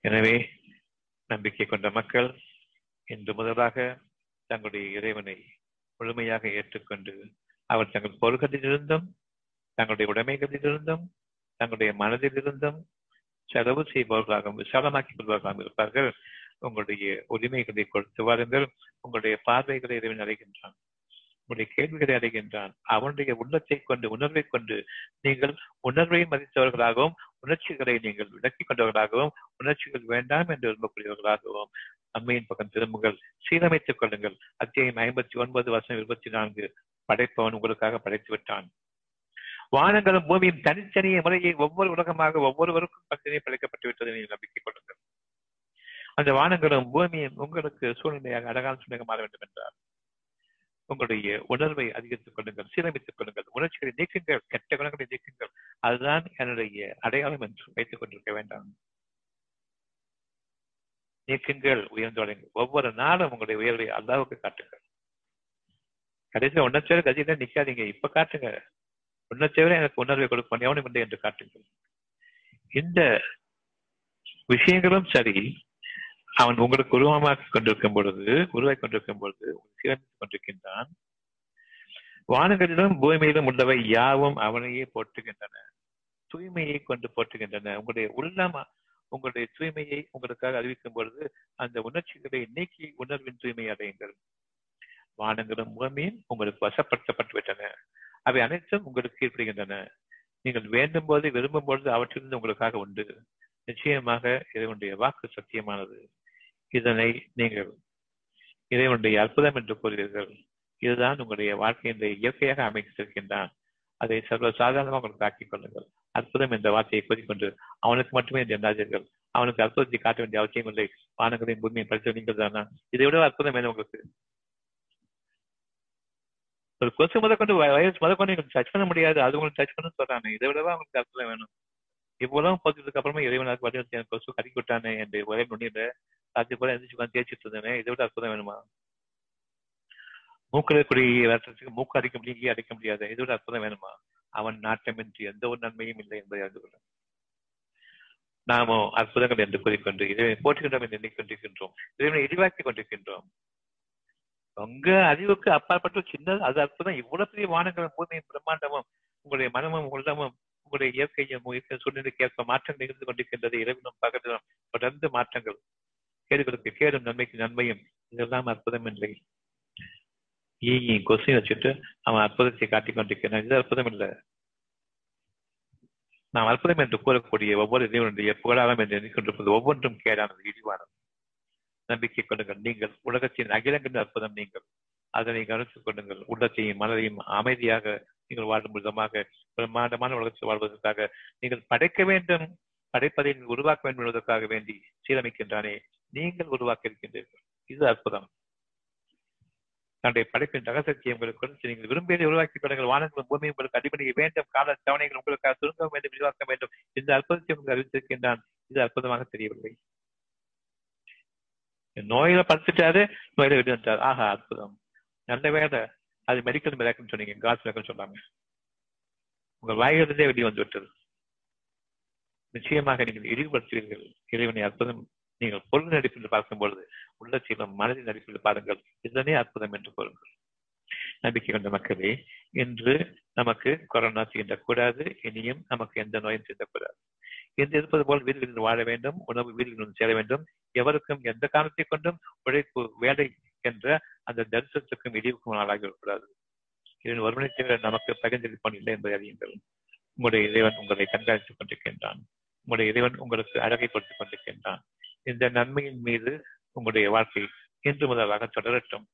எனவே நம்பிக்கை கொண்ட மக்கள் இன்று முதலாக தங்களுடைய இறைவனை முழுமையாக ஏற்றுக்கொண்டு அவர் தங்கள் பொருள்களிலிருந்தும் தங்களுடைய உடைமைகளிலிருந்தும் தங்களுடைய மனதிலிருந்தும் செலவு செய்பவர்களாகவும் விசாலமாக்கிக் கொள்பவர்களாகவும் இருப்பார்கள். உங்களுடைய உரிமைகளை கொடுத்து வாருங்கள். உங்களுடைய பார்வைகளை இறைவன் அடைகின்றான் உங்களுடைய கேள்விகளை அடைகின்றான் அவனுடைய உள்ளத்தை கொண்டு உணர்வை கொண்டு நீங்கள் உணர்வை மதித்தவர்களாகவும் உணர்ச்சிகளை நீங்கள் விளக்கிக் கொண்டவர்களாகவும் உணர்ச்சிகள் வேண்டாம் என்று விரும்பக்கூடியவர்களாகவும் அம்மையின் பக்கம் திரும்புங்கள். சீரமைத்துக் கொள்ளுங்கள். அத்தியாயம் ஐம்பத்தி ஒன்பது வருஷம் இருபத்தி நான்கு. படைப்பவன் உங்களுக்காக படைத்து விட்டான். வானங்களும் பூமியும் தனித்தனிய முறையை ஒவ்வொரு உலகமாக ஒவ்வொருவருக்கும் பக்கமே படைக்கப்பட்டு விட்டது நீங்கள் நம்பிக்கை கொள்ளுங்கள். அந்த வானங்களும் பூமியும் உங்களுக்கு சூழ்நிலையாக அழகான சூழ்நிலை மாற வேண்டும் என்றார். உங்களுடைய உணர்வை அதிகரித்துக் கொள்ளுங்கள் சீரமைத்துக் கொள்ளுங்கள் உணர்ச்சிகளை நீக்குங்கள் கெட்ட குணங்களை நீக்குங்கள். அதுதான் என்னுடைய அடையாளம் என்று வைத்துக் கொண்டிருக்க வேண்டாம். நீக்குங்கள் உயர்ந்தோடுங்கள் ஒவ்வொரு நாளும் உங்களுடைய உயர்வை அல்லாவுக்கு காட்டுங்கள். கடைசியில் உன்னச்சேர கதியில நிக்காதீங்க. இப்ப காட்டுங்க. உணர்ச்சியோட எனக்கு உணர்வை கொடுப்போம். எவனும் இல்லை என்று காட்டுங்கள் இந்த விஷயங்களும் சரி அவன் உங்களுக்கு உருவமாக கொண்டிருக்கும் பொழுது உருவாக்கி கொண்டிருக்கும் பொழுது சீரமைத்துக் கொண்டிருக்கின்றான். வானங்களிலும் பூமியிலும் உள்ளவை யாவும் அவனையே போற்றுகின்றன. தூய்மையை கொண்டு போற்றுகின்றன. உங்களுடைய உள்ளம் உங்களுடைய தூய்மையை உங்களுக்காக அறிவிக்கும் பொழுது அந்த உணர்ச்சிகளை நீக்கி உணர்வின் தூய்மை அடையுங்கள். வானங்களும் பூமியும் உங்களுக்கு வசப்படுத்தப்பட்டு விட்டன அவை அனைத்தும் உங்களுக்கு ஏற்படுகின்றன நீங்கள் வேண்டும் போது விரும்பும் பொழுது அவற்றிலிருந்து உங்களுக்காக உண்டு. நிச்சயமாக இறைவனுடைய வாக்கு சத்தியமானது. இதனை நீங்கள் இறைவனுடைய அற்புதம் என்று கூறுவீர்கள். இதுதான் உங்களுடைய வாழ்க்கையினுடைய இயற்கையாக அமைத்திருக்கின்றான் அதை சர்வ சாதாரணமாக உங்களுக்கு ஆக்கிக் கொள்ளுங்கள். அற்புதம் என்ற வார்த்தையை கூறிக்கொண்டு அவனுக்கு மட்டுமே எண்ணாதீர்கள். அவனுக்கு அற்புதத்தை காட்ட வேண்டிய அவசியம் இல்லை. வானங்களையும் பூமியை படித்த நீங்கள் தானா? இதை விட அற்புதம் என்ன உங்களுக்கு? ஒரு கொசு முத கொண்டு வைரஸ் முத கொண்டு உங்களுக்கு டச் பண்ண முடியாது. அது உங்களுக்கு டச் பண்ண சொல்றாங்க இதை விடவா அவங்களுக்கு அற்புதம் வேணும். இவ்வளவு போட்டதுக்கு அப்புறமா இறைவனாக எனக்கு கொசு கட்டி விட்டானே என்று ஒரே நுண்ணியில ராத்திரி போல எந்திரிச்சு உட்காந்து தேய்ச்சிட்டு இருந்தேன். இதை விட அற்புதம் வேணுமா? மூக்கில் இருக்கக்கூடிய வருஷத்துக்கு மூக்கு அடிக்க முடியும் அடிக்க முடியாது. இதை விட அற்புதம் வேணுமா? அவன் நாட்டமின்றி எந்த ஒரு நன்மையும் இல்லை என்பதை அறிந்து கொள்ள நாமோ அற்புதங்கள் என்று கூறிக்கொண்டு இதை போட்டுக்கின்றோம் என்று எண்ணிக்கொண்டிருக்கின்றோம் இறைவனை இழிவாக்கி கொண்டிருக்கின்றோம். உங்க அறிவுக்கு அப்பாற்பட்ட சின்னது அது அற்புதம். இவ்வளவு பெரிய வானங்களும் பூமியும் பிரம்மாண்டமும் உங்களுடைய மனமும் உள்ளமும் உங்களுடைய இயற்கையும் சூழ்நிலைக்கு ஏற்ப மாற்றங்கள் நிகழ்ந்து கொண்டிருக்கின்றது. இரவிலும் பகலிலும் தொடர்ந்து மாற்றங்கள். கேடுகளுக்கு கேடும் நன்மைக்கு நன்மையும். இதெல்லாம் அற்புதம் இல்லை. ஈ கொசையும் வச்சுட்டு அவன் அற்புதத்தை காட்டிக் கொண்டிருக்கிறான். இது அற்புதம் இல்லை. நாம் அற்புதம் என்று கூறக்கூடிய ஒவ்வொரு இறைவனுடைய புகழாரம் என்று எண்ணிக்கொண்டிருப்பது ஒவ்வொன்றும் கேடானது இழிவானது. நம்பிக்கை கொள்ளுங்கள். நீங்கள் உலகத்தின் அகிலங்களின் அற்புதம் நீங்கள். அதனை கவனித்துக் கொள்ளுங்கள். உள்ளத்தையும் மனதையும் அமைதியாக நீங்கள் வாழும் விதமாக பிரம்மாண்டமான உலகத்தில் வாழ்வதற்காக நீங்கள் படைக்க வேண்டும். படைப்பதை உருவாக்க வேண்டும் என்பதற்காக வேண்டி சீரமைக்கின்றானே. நீங்கள் உருவாக்க இருக்கின்றீர்கள் இது அற்புதம். தன்னுடைய படைப்பின் ரகசக்தியை உங்களுக்கு கொடுத்து நீங்கள் விரும்பியதை உருவாக்கிக் கொள்ளுங்கள். வானங்களும் பூமியும் உங்களுக்கு அடிப்படையை வேண்டும். கால தவணைகள் உங்களுக்காக சுருங்க வேண்டும் விரிவாக்க வேண்டும். இந்த அற்புதத்தை உங்களுக்கு அறிவித்திருக்கின்றான். இது அற்புதமாக தெரியவில்லை. நோயில படுத்துட்டாரு நோயில வெளியே வந்துட்டாரு. ஆஹா அற்புதம். நல்ல வேலை அது மெடிக்கல் மிராக்கல் சொன்னீங்க காசு மிராக்கல் சொன்னாங்க. உங்கள் வாயிலிருந்தே வெளியே வந்து விட்டது. நிச்சயமாக நீங்கள் இழிவுபடுத்துவீர்கள். இறைவனை அற்புதம். நீங்கள் பொருள் நடிப்பில் பார்க்கும் பொழுது உள்ளத்திலும் மனதின் நடிப்பில் பாருங்கள். இதனே அற்புதம் என்று கூறுங்கள் நம்பிக்கை கொண்ட மக்களே இன்று நமக்கு கொரோனா தீண்டக்கூடாது இனியும் நமக்கு எந்த நோயும் தீண்டக்கூடாது. என்று இருப்பது போல் வீடுகளில் வாழ வேண்டும் உணவு வீடுகளில் சேர வேண்டும். எவருக்கும் எந்த காரணத்தை கொண்டும் உழைப்பு வேலை என்ற அந்த தரிசனத்துக்கும் இடிவுக்கும் ஆளாகி விடக்கூடாது. இதன் ஒருவனை தவிர நமக்கு பகிர்ந்தளிப்பான் இல்லை என்பதை அறியுங்கள் உங்களுடைய இறைவன் உங்களை கண்காணித்துக் கொண்டிருக்கின்றான். உங்களுடைய இறைவன் உங்களுக்கு அழகைப்படுத்திக் கொண்டிருக்கின்றான். இந்த நன்மையின் மீது உங்களுடைய வாழ்க்கை இன்று முதலாக தொடரட்டும்.